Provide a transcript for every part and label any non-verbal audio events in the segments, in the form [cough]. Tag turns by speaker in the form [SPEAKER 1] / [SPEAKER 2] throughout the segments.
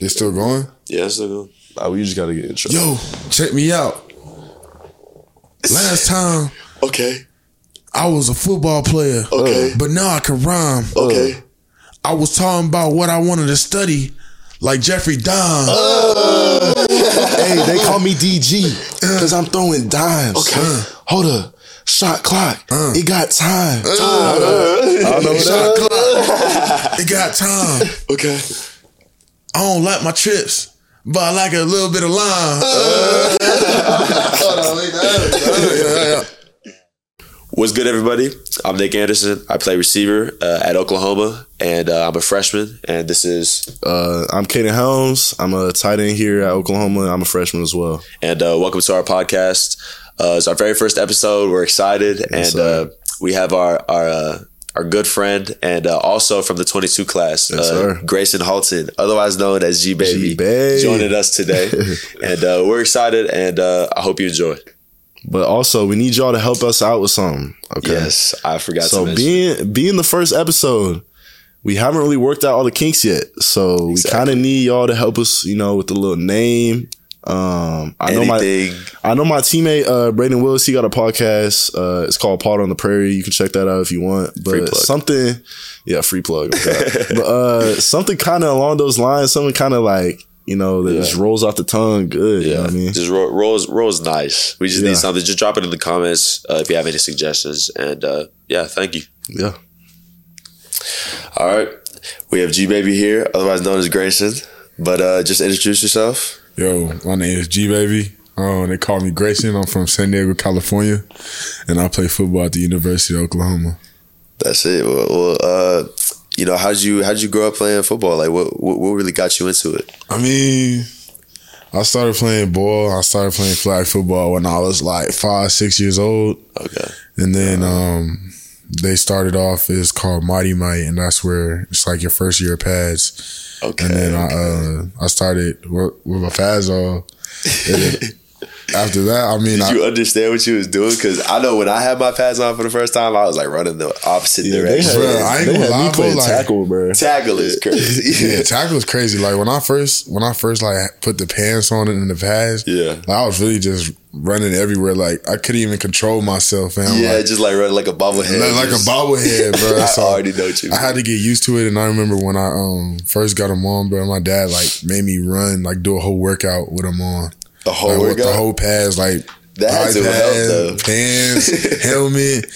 [SPEAKER 1] They still going?
[SPEAKER 2] Yeah, it's still going.
[SPEAKER 3] Nah, we just gotta get intro.
[SPEAKER 1] Yo, check me out. Last time
[SPEAKER 2] Okay.
[SPEAKER 1] I was a football player.
[SPEAKER 2] Okay.
[SPEAKER 1] Uh, but now I can rhyme. Uh.
[SPEAKER 2] Okay.
[SPEAKER 1] I was talking about what I wanted to study, like Jeffrey Dahn. Uh. [laughs]
[SPEAKER 3] hey, they call me DG because I'm throwing dimes.
[SPEAKER 2] Okay.
[SPEAKER 3] Hold up. Shot clock. It got time.
[SPEAKER 1] I
[SPEAKER 3] don't know
[SPEAKER 1] Shot
[SPEAKER 3] that.
[SPEAKER 1] clock. [laughs] It got time.
[SPEAKER 2] Okay.
[SPEAKER 1] I don't like my chips, but I like a little bit of lime. [laughs]
[SPEAKER 2] What's good, everybody? I'm Nic Anderson. I play receiver uh, at Oklahoma, and uh, I'm a freshman. And this is
[SPEAKER 3] Uh, I'm Kaden Helms. I'm a tight end here at Oklahoma. I'm a freshman as well.
[SPEAKER 2] and uh, welcome to our podcast. Uh, it's our very first episode. We're excited, and uh, we have our our uh, our good friend and uh, also from the 22 class,
[SPEAKER 3] Yes,
[SPEAKER 2] uh. Gracen Halton, otherwise known as G Baby, joining us today, [laughs] and uh, we're excited, and uh, I hope you enjoy.
[SPEAKER 3] But also, we need y'all to help us out with something. Okay.
[SPEAKER 2] Yes, I forgot
[SPEAKER 3] So
[SPEAKER 2] to mention.
[SPEAKER 3] being being the first episode, we haven't really worked out all the kinks yet. So we kind of need y'all to help us, you know, with the little name. Um, I know my I know my teammate uh, Brayden Willis. He got a podcast. Uh, it's called Pod on the Prairie. You can check that out if you want.
[SPEAKER 2] Free
[SPEAKER 3] But
[SPEAKER 2] plug.
[SPEAKER 3] something, yeah, free plug. okay. [laughs] but uh, something kind of along those lines. Something kind of like you know that just rolls off the tongue. Good. You know
[SPEAKER 2] Yeah,
[SPEAKER 3] what I mean.
[SPEAKER 2] just roll, rolls rolls nice. We just
[SPEAKER 3] Yeah.
[SPEAKER 2] need something. Just drop it in the comments uh, if you have any suggestions. And uh, yeah, thank you.
[SPEAKER 3] Yeah.
[SPEAKER 2] All right, we have G Baby here, otherwise known as Gracen. But uh, just introduce yourself.
[SPEAKER 1] Yo, my name is G Baby. Um, they call me Gracen. I'm from San Diego, California, and I play football at the University of Oklahoma.
[SPEAKER 2] That's it. Well, well uh, you know, how'd you how'd you grow up playing football? Like, what what, what really got you into it?
[SPEAKER 1] I mean, I started playing ball. I started playing flag football when I was like five, six years old,
[SPEAKER 2] Okay,
[SPEAKER 1] and then um, they started off. It's called Mighty Mite, and that's where it's like your first year of pads.
[SPEAKER 2] Okay.
[SPEAKER 1] And then I uh, I started with, with my pads on. And then after that, I mean,
[SPEAKER 2] Did
[SPEAKER 1] I,
[SPEAKER 2] you understand what you was doing? Because I know when I had my pads on for the first time, I was like running the opposite
[SPEAKER 3] Yeah, they
[SPEAKER 2] direction.
[SPEAKER 3] had,
[SPEAKER 1] Bruh, I ain't
[SPEAKER 3] they
[SPEAKER 1] gonna
[SPEAKER 3] had
[SPEAKER 1] lie,
[SPEAKER 3] me playing
[SPEAKER 1] bro, like-
[SPEAKER 3] tackle, bro.
[SPEAKER 2] Tackle is crazy. [laughs]
[SPEAKER 1] yeah, [laughs] tackle is crazy. Like when I first when I first like put the pants on it in the pads,
[SPEAKER 2] Yeah.
[SPEAKER 1] like, I was really just running everywhere. Like I couldn't even control myself, man.
[SPEAKER 2] Yeah,
[SPEAKER 1] like,
[SPEAKER 2] just like running like a bobblehead.
[SPEAKER 1] like, like a
[SPEAKER 2] Just-
[SPEAKER 1] bobblehead, bro. [laughs]
[SPEAKER 2] I
[SPEAKER 1] So
[SPEAKER 2] already know what you.
[SPEAKER 1] I had to get used to it, and I remember when I um first got them on, bro. My dad like made me run, like do a whole workout with them on,
[SPEAKER 2] the whole
[SPEAKER 1] like,
[SPEAKER 2] workout.
[SPEAKER 1] the whole pads, like
[SPEAKER 2] That had to help,
[SPEAKER 1] pants, [laughs] helmet,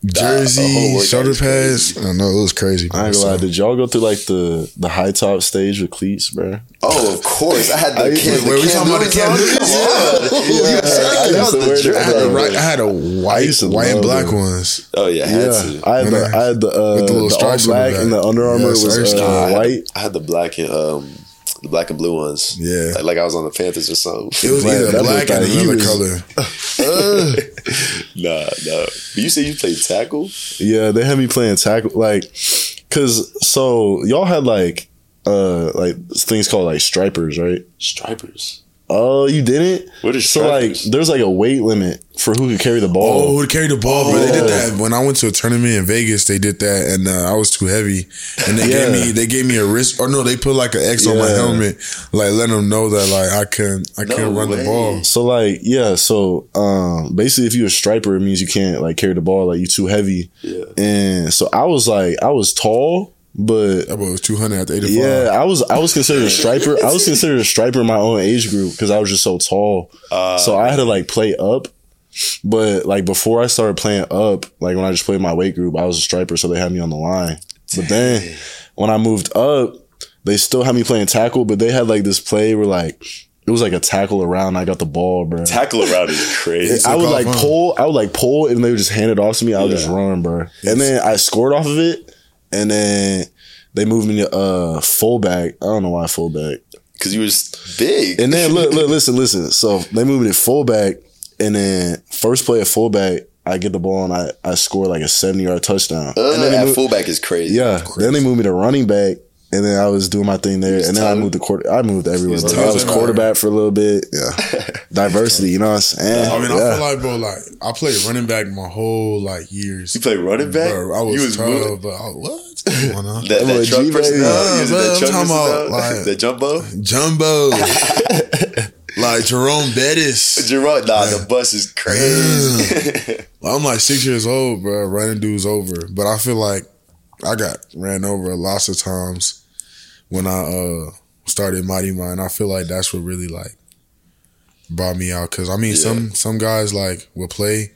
[SPEAKER 2] the
[SPEAKER 1] jersey,
[SPEAKER 2] workout
[SPEAKER 1] shoulder
[SPEAKER 2] is
[SPEAKER 1] pads.
[SPEAKER 2] crazy.
[SPEAKER 1] I know it was crazy.
[SPEAKER 3] I ain't gonna lie. Did y'all go through like the the high top stage with cleats, bro?
[SPEAKER 2] Oh, of course. I had the [laughs]
[SPEAKER 3] I-
[SPEAKER 2] Cam,
[SPEAKER 1] wait, we talking about the Cam
[SPEAKER 2] Newtons
[SPEAKER 1] Newtons?
[SPEAKER 2] on? Come on.
[SPEAKER 3] Yeah, I
[SPEAKER 2] that
[SPEAKER 3] used
[SPEAKER 2] was
[SPEAKER 3] to
[SPEAKER 2] the
[SPEAKER 3] wear them.
[SPEAKER 2] drip.
[SPEAKER 1] I had, a, right, I had a white, white and black
[SPEAKER 3] them.
[SPEAKER 1] ones.
[SPEAKER 2] Oh yeah, I had
[SPEAKER 3] Yeah,
[SPEAKER 2] to.
[SPEAKER 3] I had the I had the uh,
[SPEAKER 1] the little
[SPEAKER 3] the all
[SPEAKER 1] stripes on the
[SPEAKER 3] black and the Under Armour
[SPEAKER 1] Yes,
[SPEAKER 3] was uh, white.
[SPEAKER 2] I had the black and um the black and blue ones.
[SPEAKER 1] Yeah.
[SPEAKER 2] like, like I was on the Panthers or something.
[SPEAKER 1] It was
[SPEAKER 3] Man,
[SPEAKER 1] either
[SPEAKER 3] that
[SPEAKER 1] black
[SPEAKER 3] looked
[SPEAKER 1] and
[SPEAKER 3] like he
[SPEAKER 1] another color. [laughs]
[SPEAKER 2] nah, nah. But you said you played tackle?
[SPEAKER 3] Yeah, they had me playing tackle like, cause so y'all had like uh like things called like stripers, right?
[SPEAKER 2] Stripers.
[SPEAKER 3] Oh, you didn't?
[SPEAKER 2] What is
[SPEAKER 3] so like? There's like a weight limit for who could carry the ball.
[SPEAKER 1] Oh, to carry the ball, bro. They did that when I went to a tournament in Vegas. They did that, and uh, I was too heavy. And they
[SPEAKER 3] Yeah.
[SPEAKER 1] gave me they gave me a wrist. Or no, they put like an X on my helmet, like letting them know that like I couldn't I
[SPEAKER 2] No
[SPEAKER 1] couldn't run
[SPEAKER 2] way.
[SPEAKER 1] the ball.
[SPEAKER 3] So like yeah, so um basically if you're a striper it means you can't like carry the ball like you too heavy.
[SPEAKER 2] Yeah.
[SPEAKER 3] And so I was like I was tall, but
[SPEAKER 1] That boy was two hundred at the eighty five.
[SPEAKER 3] yeah, I was I was considered a striper. I was [laughs] considered a striper in my own age group because I was just so tall.
[SPEAKER 2] Uh,
[SPEAKER 3] so I had to like play up. But like before I started playing up, like when I just played my weight group, I was a striper, so they had me on the line. But then when I moved up, they still had me playing tackle, but they had like this play where like it was like a tackle around. I got the ball, bro.
[SPEAKER 2] Tackle around is crazy.
[SPEAKER 3] I would like
[SPEAKER 1] huh?
[SPEAKER 3] pull, I would like pull, and they would just hand it off to me. I would just run, bro. And then I scored off of it, and then they moved me to uh fullback. I don't know why fullback.
[SPEAKER 2] Because you was big.
[SPEAKER 3] And then look, look, [laughs] listen, listen. So they moved me to fullback, and then first play at fullback, I get the ball and I I score like a seventy yard touchdown.
[SPEAKER 2] Uh,
[SPEAKER 3] and then they
[SPEAKER 2] at
[SPEAKER 3] moved,
[SPEAKER 2] fullback is crazy.
[SPEAKER 3] yeah. Then they moved me to running back. And then I was doing my thing there, and then I moved to quarter. I moved everywhere.
[SPEAKER 2] was
[SPEAKER 3] I was quarterback for a little bit. Yeah, [laughs] diversity. You know what I'm saying?
[SPEAKER 1] I mean,
[SPEAKER 3] yeah.
[SPEAKER 1] I feel like bro, like I played running back my whole like years.
[SPEAKER 2] You play running back?
[SPEAKER 1] Bro, I was,
[SPEAKER 2] You was
[SPEAKER 1] tough,
[SPEAKER 2] moving-
[SPEAKER 1] but I, what? Come on now.
[SPEAKER 2] That, that truck
[SPEAKER 3] G-Baby.
[SPEAKER 2] personnel.
[SPEAKER 1] Yeah,
[SPEAKER 2] using
[SPEAKER 1] bro,
[SPEAKER 2] that
[SPEAKER 1] I'm
[SPEAKER 2] truck
[SPEAKER 1] talking
[SPEAKER 2] personnel.
[SPEAKER 1] about, like- [laughs]
[SPEAKER 2] the jumbo.
[SPEAKER 1] Jumbo. [laughs] like Jerome Bettis.
[SPEAKER 2] Jerome, nah, the bus is crazy. [laughs]
[SPEAKER 1] I'm like six years old, bro, running dudes over. But I feel like I got ran over lots of times when I uh started Mighty Mite. I feel like that's what really like brought me out. Cause I mean,
[SPEAKER 2] Yeah.
[SPEAKER 1] some some guys like will play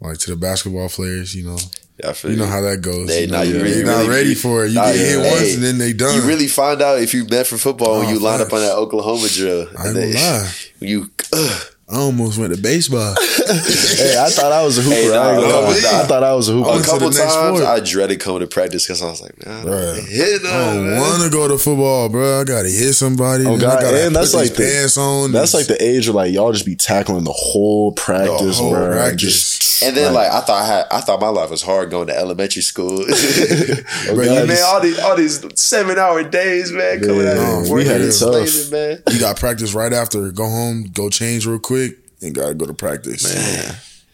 [SPEAKER 1] like to the basketball players. You know,
[SPEAKER 2] yeah, I feel
[SPEAKER 1] you know how that goes.
[SPEAKER 2] They-
[SPEAKER 1] you
[SPEAKER 2] nah,
[SPEAKER 1] know,
[SPEAKER 2] you
[SPEAKER 1] they're
[SPEAKER 2] really-
[SPEAKER 1] not
[SPEAKER 2] really-
[SPEAKER 1] ready for it. You
[SPEAKER 2] nah,
[SPEAKER 1] get hit
[SPEAKER 2] yeah.
[SPEAKER 1] once
[SPEAKER 2] Hey,
[SPEAKER 1] and then they done.
[SPEAKER 2] You really find out if you meant for football when
[SPEAKER 1] Oh,
[SPEAKER 2] you line up on that Oklahoma drill.
[SPEAKER 1] I ain't
[SPEAKER 2] then
[SPEAKER 1] gonna lie. [laughs]
[SPEAKER 2] You, ugh.
[SPEAKER 1] I almost went to baseball. [laughs]
[SPEAKER 3] hey, I thought I was a hooper.
[SPEAKER 2] Hey, nah,
[SPEAKER 3] I, ain't gonna
[SPEAKER 1] no,
[SPEAKER 3] lie.
[SPEAKER 1] yeah.
[SPEAKER 3] I thought I was a hooper.
[SPEAKER 2] a couple times
[SPEAKER 1] sport.
[SPEAKER 2] I dreaded coming to practice because I was like, man, I don't
[SPEAKER 1] Bruh. I don't want to go to football, bro. I gotta hit somebody.
[SPEAKER 3] Oh, God,
[SPEAKER 1] I
[SPEAKER 3] and that's like the-
[SPEAKER 1] pants on.
[SPEAKER 3] That's like the age where like y'all just be tackling the whole practice,
[SPEAKER 1] the whole
[SPEAKER 3] bro.
[SPEAKER 1] practice.
[SPEAKER 3] Just
[SPEAKER 2] And then like I thought I had, I thought my life was hard going to elementary school.
[SPEAKER 3] Oh, [laughs] [laughs]
[SPEAKER 1] Bro,
[SPEAKER 3] God,
[SPEAKER 2] man, all these all these seven hour days, man, coming out
[SPEAKER 1] we
[SPEAKER 2] of work
[SPEAKER 3] had it tough.
[SPEAKER 2] man.
[SPEAKER 1] you got practice right after. Go home, go change real quick, and gotta go to practice.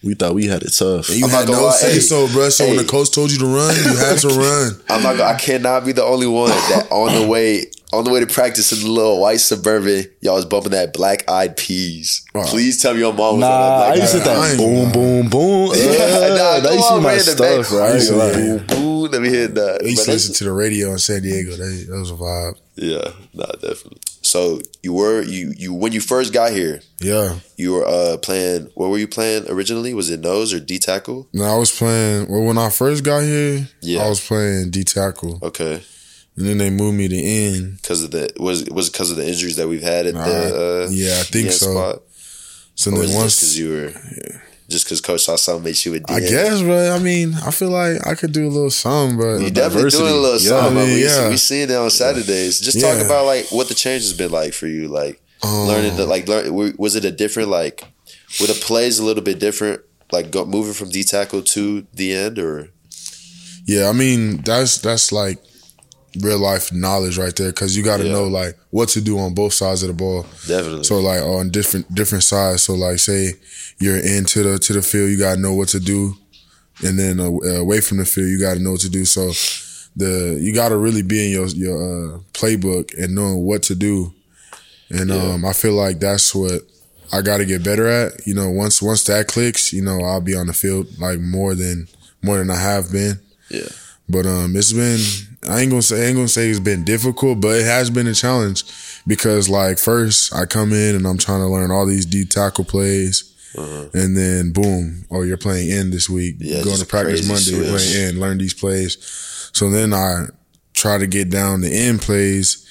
[SPEAKER 3] We thought we had it tough.
[SPEAKER 1] And you
[SPEAKER 2] I'm
[SPEAKER 1] had
[SPEAKER 2] not gonna
[SPEAKER 1] no say
[SPEAKER 2] hey,
[SPEAKER 1] so, bro. So when the coach told you to run, you had to run. [laughs]
[SPEAKER 2] I'm not. I cannot be the only one that [laughs] on the way on the way to practice in the little white suburban, y'all was bumping that black eyed peas.
[SPEAKER 1] Oh.
[SPEAKER 2] Please tell me your mom was
[SPEAKER 3] Nah,
[SPEAKER 2] on that
[SPEAKER 3] I
[SPEAKER 2] black
[SPEAKER 3] used to hit that
[SPEAKER 1] ain't
[SPEAKER 3] boom, boom, boom. Uh,
[SPEAKER 2] nah,
[SPEAKER 3] that used to my stuff, bro. I ain't gonna lie.
[SPEAKER 2] Boom, boom, let me hear that.
[SPEAKER 1] I used to listen to the radio in San Diego. That, that was a vibe.
[SPEAKER 2] Yeah, nah, definitely. So you were you you when you first got here,
[SPEAKER 1] Yeah.
[SPEAKER 2] you were uh playing. What were you playing originally? Was it nose or D tackle?
[SPEAKER 1] No, I was playing. Well, when I first got here,
[SPEAKER 2] Yeah.
[SPEAKER 1] I was playing D tackle,
[SPEAKER 2] Okay,
[SPEAKER 1] and then they moved me to end.
[SPEAKER 2] because of the was was because of the injuries that we've had at
[SPEAKER 1] Nah,
[SPEAKER 2] the uh,
[SPEAKER 1] yeah, I think so.
[SPEAKER 2] Spot?
[SPEAKER 1] So
[SPEAKER 2] Or
[SPEAKER 1] then once
[SPEAKER 2] because you were just because coach saw something makes you a DN?
[SPEAKER 1] I guess, but I mean, I feel like I could do a little something, but
[SPEAKER 2] You definitely
[SPEAKER 3] diversity.
[SPEAKER 2] doing a little
[SPEAKER 3] Yeah,
[SPEAKER 2] something.
[SPEAKER 1] I mean,
[SPEAKER 2] we,
[SPEAKER 1] yeah.
[SPEAKER 2] we seeing it on Saturdays. Just talk about like what the change has been like for you. Like
[SPEAKER 1] um,
[SPEAKER 2] learning the like learn. Was it a different like? Were the plays a little bit different? Like go, moving from D tackle to the end, or
[SPEAKER 1] Yeah, I mean that's that's like real life knowledge right there because you got to
[SPEAKER 2] Yeah.
[SPEAKER 1] know like what to do on both sides of the ball.
[SPEAKER 2] definitely.
[SPEAKER 1] So like on different different sides. So like say you're into the to the field, you got to know what to do, and then uh, away from the field, you got to know what to do. So the you got to really be in your your uh, playbook and knowing what to do. And
[SPEAKER 2] Yeah.
[SPEAKER 1] um, I feel like that's what I got to get better at. You know, once once that clicks, you know, I'll be on the field like more than more than I have been.
[SPEAKER 2] Yeah.
[SPEAKER 1] But um, it's been I ain't gonna say I ain't gonna say it's been difficult, but it has been a challenge because like first I come in and I'm trying to learn all these D tackle plays. And then boom, oh you're playing in this week.
[SPEAKER 2] Uh-huh. Yeah,
[SPEAKER 1] going to practice Monday, you're
[SPEAKER 2] switch.
[SPEAKER 1] playing in, learn these plays. So then I try to get down the end plays,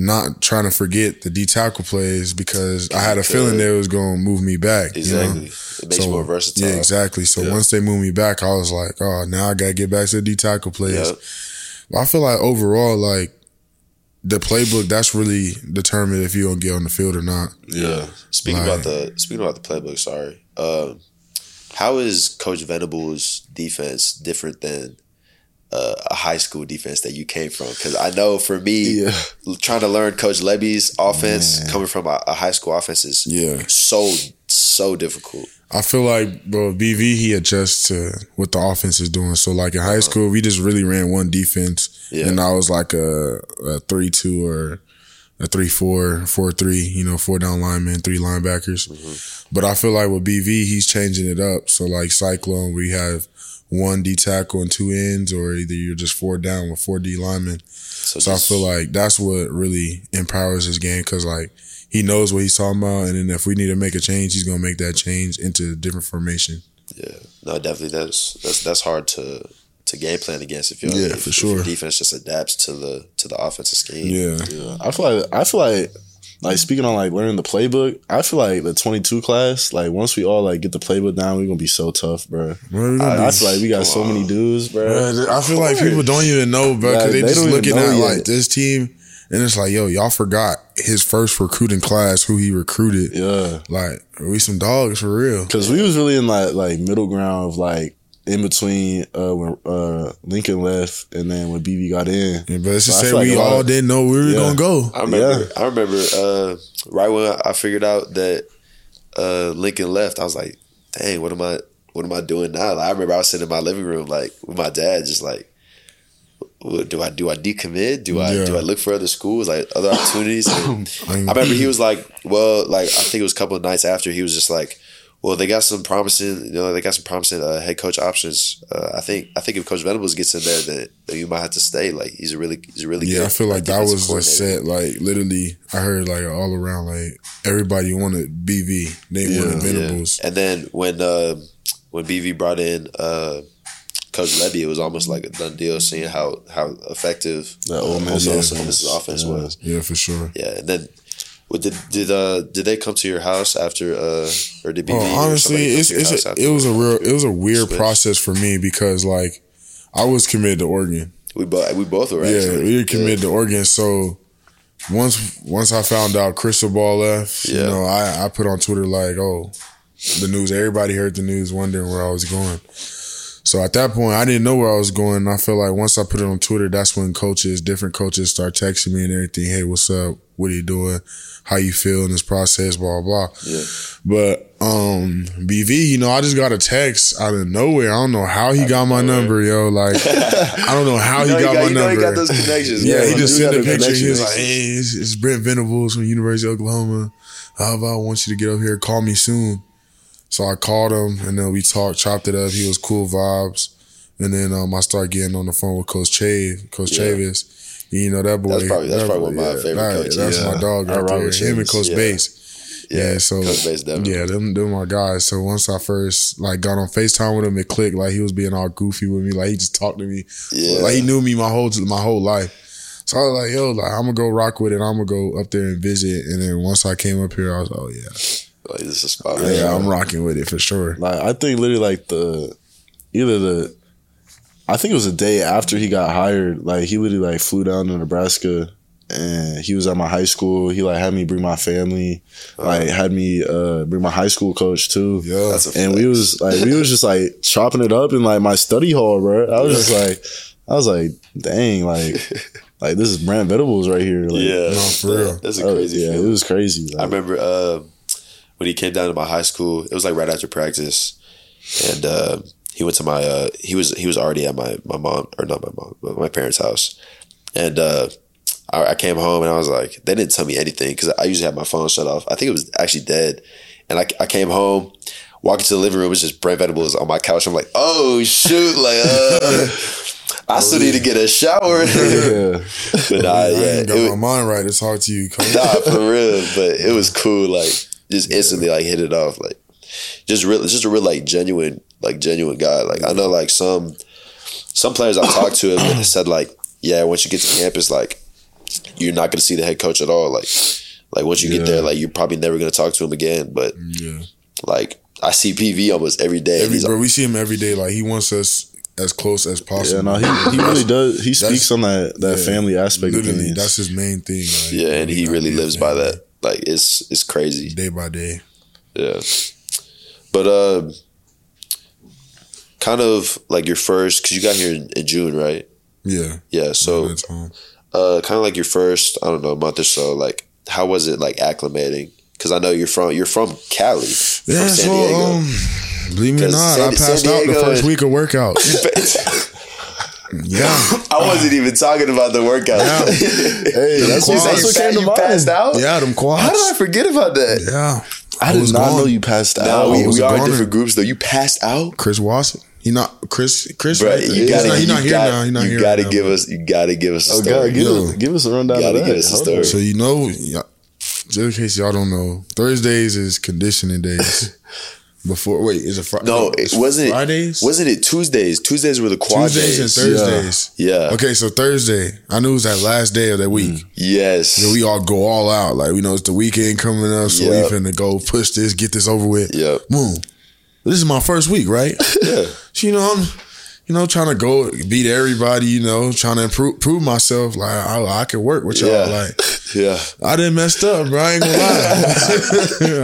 [SPEAKER 1] not trying to forget the D tackle plays because I had a feeling they was gonna move me back. you know?
[SPEAKER 2] Exactly. It makes you more versatile.
[SPEAKER 1] Yeah, exactly. So
[SPEAKER 2] Yeah.
[SPEAKER 1] once they moved me back, I was like, oh, now I gotta get back to the D tackle plays.
[SPEAKER 2] Yep.
[SPEAKER 1] I feel like overall, like the playbook, that's really determined if you're gonna get on the field or not.
[SPEAKER 2] Yeah. Speaking
[SPEAKER 1] Like-
[SPEAKER 2] about the speaking about the playbook, sorry. Um, how is Coach Venable's defense different than uh, a high school defense that you came from? Because I know for me,
[SPEAKER 3] Yeah.
[SPEAKER 2] trying to learn Coach Lebby's offense coming from a, a high school offense is
[SPEAKER 1] Yeah.
[SPEAKER 2] so so difficult.
[SPEAKER 1] I feel like, bro, BV he adjusts to what the offense is doing. So like in high school, we just really ran one defense,
[SPEAKER 2] Yeah.
[SPEAKER 1] and I was like a, a three two or a three four four three. You know, four down linemen, three linebackers. But I feel like with BV, he's changing it up. So like Cyclone, we have one D tackle and two ends, or either you're just four down with four D linemen.
[SPEAKER 2] So,
[SPEAKER 1] So I feel like that's what really empowers his game because like he knows what he's talking about, and then if we need to make a change, he's gonna make that change into a different formation.
[SPEAKER 2] yeah, no, definitely that's that's that's hard to to game plan against if you
[SPEAKER 1] Yeah,
[SPEAKER 2] if,
[SPEAKER 1] for
[SPEAKER 2] if
[SPEAKER 1] sure.
[SPEAKER 2] your defense just adapts to the to the offensive scheme.
[SPEAKER 1] Yeah,
[SPEAKER 3] Yeah, I feel like I feel like like speaking on like learning the playbook. I feel like the twenty two class. Like once we all like get the playbook down, we're gonna be so tough, bro.
[SPEAKER 1] Bro,
[SPEAKER 3] I, I feel like we got so many dudes, bro.
[SPEAKER 1] Bro, I feel like people don't even know, bro, because
[SPEAKER 3] Like,
[SPEAKER 1] they
[SPEAKER 3] they
[SPEAKER 1] just looking at
[SPEAKER 3] yet.
[SPEAKER 1] like this team, and it's like, yo, y'all forgot his first recruiting class, who he recruited.
[SPEAKER 3] Yeah,
[SPEAKER 1] Like, are we some dogs for real?
[SPEAKER 3] because we was really in like like middle ground of like in between uh when uh Lincoln left and then when BV got in.
[SPEAKER 1] Yeah, but it's
[SPEAKER 3] So
[SPEAKER 1] just
[SPEAKER 3] I
[SPEAKER 1] say
[SPEAKER 3] like
[SPEAKER 1] we all
[SPEAKER 3] of-
[SPEAKER 1] didn't know where we were
[SPEAKER 3] Yeah.
[SPEAKER 1] gonna go.
[SPEAKER 2] I remember.
[SPEAKER 3] Yeah.
[SPEAKER 2] I remember. Uh, right when I figured out that uh, Lincoln left, I was like, "Dang, what am I? What am I doing now?" Like, I remember I was sitting in my living room, like with my dad, just like, do I do I decommit? Do I
[SPEAKER 1] Yeah.
[SPEAKER 2] do I look for other schools, like other opportunities? And [coughs]
[SPEAKER 1] I mean-
[SPEAKER 2] I remember he was like, well, like I think it was a couple of nights after he was just like, well, they got some promising, you know, they got some promising uh, head coach options. Uh, I think I think if Coach Venables gets in there, then, then you might have to stay. Like he's a really he's a really
[SPEAKER 1] Yeah,
[SPEAKER 2] good,
[SPEAKER 1] I feel like that was the
[SPEAKER 2] coordinator.
[SPEAKER 1] set. Like literally, I heard like all around, like everybody wanted BV. They
[SPEAKER 3] Yeah.
[SPEAKER 1] wanted
[SPEAKER 2] Yeah.
[SPEAKER 1] Venables.
[SPEAKER 2] And then when uh, when BV brought in uh, Coach Lebby, it was almost like a done deal, seeing how how effective
[SPEAKER 3] That Ole Miss
[SPEAKER 2] Ole
[SPEAKER 3] offense.
[SPEAKER 2] Offense
[SPEAKER 3] Yeah.
[SPEAKER 2] was.
[SPEAKER 1] Yeah, for sure.
[SPEAKER 2] Yeah, and then what did did uh did they come to your house after uh or did BV?
[SPEAKER 1] Oh, honestly, it's it's a, it was a real it was a weird
[SPEAKER 2] Switch.
[SPEAKER 1] process for me because like I was committed to Oregon.
[SPEAKER 2] we both we both were
[SPEAKER 1] Yeah,
[SPEAKER 2] actually
[SPEAKER 1] we were committed to Oregon. So once once I found out Cristobal left, you
[SPEAKER 2] Yeah.
[SPEAKER 1] know, I I put on Twitter like, oh, the news. Everybody heard the news, wondering where I was going. So at that point, I didn't know where I was going. I feel like once I put it on Twitter, that's when coaches, different coaches, start texting me and everything. Hey, what's up? What are you doing? How you feel in this process? Blah blah.
[SPEAKER 2] Yeah.
[SPEAKER 1] But um, BV, you know, I just got a text out of nowhere. I don't know how he got my number, yo. Like, [laughs] I don't know how
[SPEAKER 2] You know
[SPEAKER 1] he got, my number.
[SPEAKER 2] he got those connections.
[SPEAKER 1] Yeah,
[SPEAKER 2] man.
[SPEAKER 1] he just sent a picture. He was like, "Hey, it's, it's Brent Venables from University of Oklahoma. How about I want you to get up here? Call me soon." So I called him, and then we talked, chopped it up. He was cool vibes, and then um, I started getting on the phone with Coach Chave, Coach
[SPEAKER 2] Yeah.
[SPEAKER 1] Chavis. You know that boy.
[SPEAKER 2] That's probably- that's
[SPEAKER 1] that
[SPEAKER 2] probably
[SPEAKER 1] boy,
[SPEAKER 2] one of my favorite
[SPEAKER 1] that-
[SPEAKER 2] coaches.
[SPEAKER 1] That's
[SPEAKER 3] Yeah.
[SPEAKER 1] my dog
[SPEAKER 3] I
[SPEAKER 1] right there.
[SPEAKER 3] with
[SPEAKER 1] Him and Coach
[SPEAKER 2] Yeah.
[SPEAKER 1] Bass.
[SPEAKER 2] Yeah,
[SPEAKER 1] Yeah, so
[SPEAKER 2] Coach Bass
[SPEAKER 1] yeah, them them my guys. So once I first like got on Facetime with him, it clicked. Like he was being all goofy with me. Like he just talked to me.
[SPEAKER 2] Yeah.
[SPEAKER 1] Like he knew me my whole my whole life. So I was like, yo, like I'm gonna go rock with it. I'm gonna go up there and visit. And then once I came up here, I was, oh yeah,
[SPEAKER 2] Like this is a spot.
[SPEAKER 1] yeah, I'm rocking with it for sure.
[SPEAKER 3] Like I think literally like the either the I think it was a day after he got hired. Like he literally like flew down to Nebraska and he was at my high school. He like had me bring my family. Like had me uh bring my high school coach too.
[SPEAKER 1] Yeah,
[SPEAKER 2] That's a
[SPEAKER 3] And we was like we was just like chopping it up in like my study hall, bro. I was just like I was like, dang, like [laughs] like this is Brent Venables right here. Like,
[SPEAKER 2] yeah,
[SPEAKER 1] No, for real.
[SPEAKER 2] That's a
[SPEAKER 3] oh,
[SPEAKER 2] crazy.
[SPEAKER 3] yeah,
[SPEAKER 2] feeling.
[SPEAKER 3] it was crazy.
[SPEAKER 2] I remember uh, when he came down to my high school. It was like right after practice, and uh, he went to my. Uh, he was he was already at my my mom or not my mom, but my parents' house, and uh, I, I came home and I was like, they didn't tell me anything because I usually have my phone shut off. I think it was actually dead, and I, I came home. Walking to the living room, it was just Brent Venables on my couch. I'm like, oh shoot, like, uh, [laughs] I still need to get a shower.
[SPEAKER 3] yeah. [laughs]
[SPEAKER 2] but nah,
[SPEAKER 1] I
[SPEAKER 2] yeah,
[SPEAKER 1] ain't got
[SPEAKER 2] it
[SPEAKER 1] my mind right to talk to you,
[SPEAKER 2] nah, for real. But it was cool. Like just instantly, like hit it off. Like just real, just a real like genuine, like genuine guy. Like I know, like some some players I've talked to have [coughs] said like, yeah, once you get to campus, like you're not going to see the head coach at all. Like like once you get there, like you're probably never going to talk to him again. But
[SPEAKER 1] Yeah,
[SPEAKER 2] like I see BV almost every day. and
[SPEAKER 1] every
[SPEAKER 2] he's
[SPEAKER 1] bro, we see him every day. Like he wants us as close as possible.
[SPEAKER 3] Yeah, no, he, he really does. He speaks on that that
[SPEAKER 1] yeah,
[SPEAKER 3] family aspect
[SPEAKER 1] Literally,
[SPEAKER 3] things.
[SPEAKER 1] that's his main thing. Like,
[SPEAKER 2] yeah, and he
[SPEAKER 1] gotta
[SPEAKER 2] really
[SPEAKER 1] be a
[SPEAKER 2] lives by that. Like it's it's crazy.
[SPEAKER 1] day by day.
[SPEAKER 2] Yeah. But uh kind of like your first cuz you got here in, in June, right?
[SPEAKER 1] Yeah,
[SPEAKER 2] Yeah, so
[SPEAKER 1] home.
[SPEAKER 2] uh kind of like your first, I don't know, month or so like how was it like acclimating? Cuz I know you're from you're from Cali. From San
[SPEAKER 1] so
[SPEAKER 2] Diego.
[SPEAKER 1] um, believe me or not,
[SPEAKER 2] San-
[SPEAKER 1] I passed out the first week of workouts. [laughs] yeah,
[SPEAKER 2] I wasn't even talking about the workout.
[SPEAKER 1] Yeah. [laughs]
[SPEAKER 3] hey, that's,
[SPEAKER 1] quads.
[SPEAKER 3] that's what came to
[SPEAKER 2] you
[SPEAKER 3] mind.
[SPEAKER 2] passed out?
[SPEAKER 1] yeah, them quads.
[SPEAKER 2] How did I forget about that?
[SPEAKER 1] Yeah,
[SPEAKER 3] I did not
[SPEAKER 1] gone.
[SPEAKER 3] know you passed out.
[SPEAKER 2] No, we, we are in
[SPEAKER 1] goner.
[SPEAKER 2] different groups though. You passed out?
[SPEAKER 1] Chris Watson. He not Chris. Chris.
[SPEAKER 2] Bro,
[SPEAKER 1] right
[SPEAKER 2] you
[SPEAKER 1] He's
[SPEAKER 2] gotta,
[SPEAKER 1] not, he
[SPEAKER 2] you
[SPEAKER 1] not here
[SPEAKER 2] gotta,
[SPEAKER 1] now. He not
[SPEAKER 2] you
[SPEAKER 1] here.
[SPEAKER 2] gotta
[SPEAKER 1] now.
[SPEAKER 2] give us, you gotta give us a
[SPEAKER 3] Oh,
[SPEAKER 2] story.
[SPEAKER 3] God, give,
[SPEAKER 1] Yo.
[SPEAKER 3] us, give us a rundown
[SPEAKER 2] Gotta
[SPEAKER 3] of
[SPEAKER 2] give us a story.
[SPEAKER 1] So you know, just in case y'all don't know, Thursdays is conditioning days. [laughs] Before wait, is it Friday?
[SPEAKER 2] No, it wasn't.
[SPEAKER 1] Fridays.
[SPEAKER 2] Wasn't it Tuesdays? Tuesdays were the quad
[SPEAKER 1] Tuesdays and. Thursdays.
[SPEAKER 2] Yeah.
[SPEAKER 1] Okay, so Thursday. I knew it was that last day of that week. Mm.
[SPEAKER 2] Yes.
[SPEAKER 1] Yeah, we all go all out. Like we know it's the weekend coming up, so
[SPEAKER 2] Yep.
[SPEAKER 1] we finna go push this, get this over with.
[SPEAKER 2] Yep.
[SPEAKER 1] Boom. This is my first week, right? [laughs]
[SPEAKER 2] Yeah.
[SPEAKER 1] So, you know, I'm, you know, trying to go beat everybody. You know, trying to improve, prove myself. Like I, I can work with y'all.
[SPEAKER 2] Yeah.
[SPEAKER 1] Like
[SPEAKER 2] Yeah.
[SPEAKER 1] I didn't messed up, bro. I ain't gonna lie.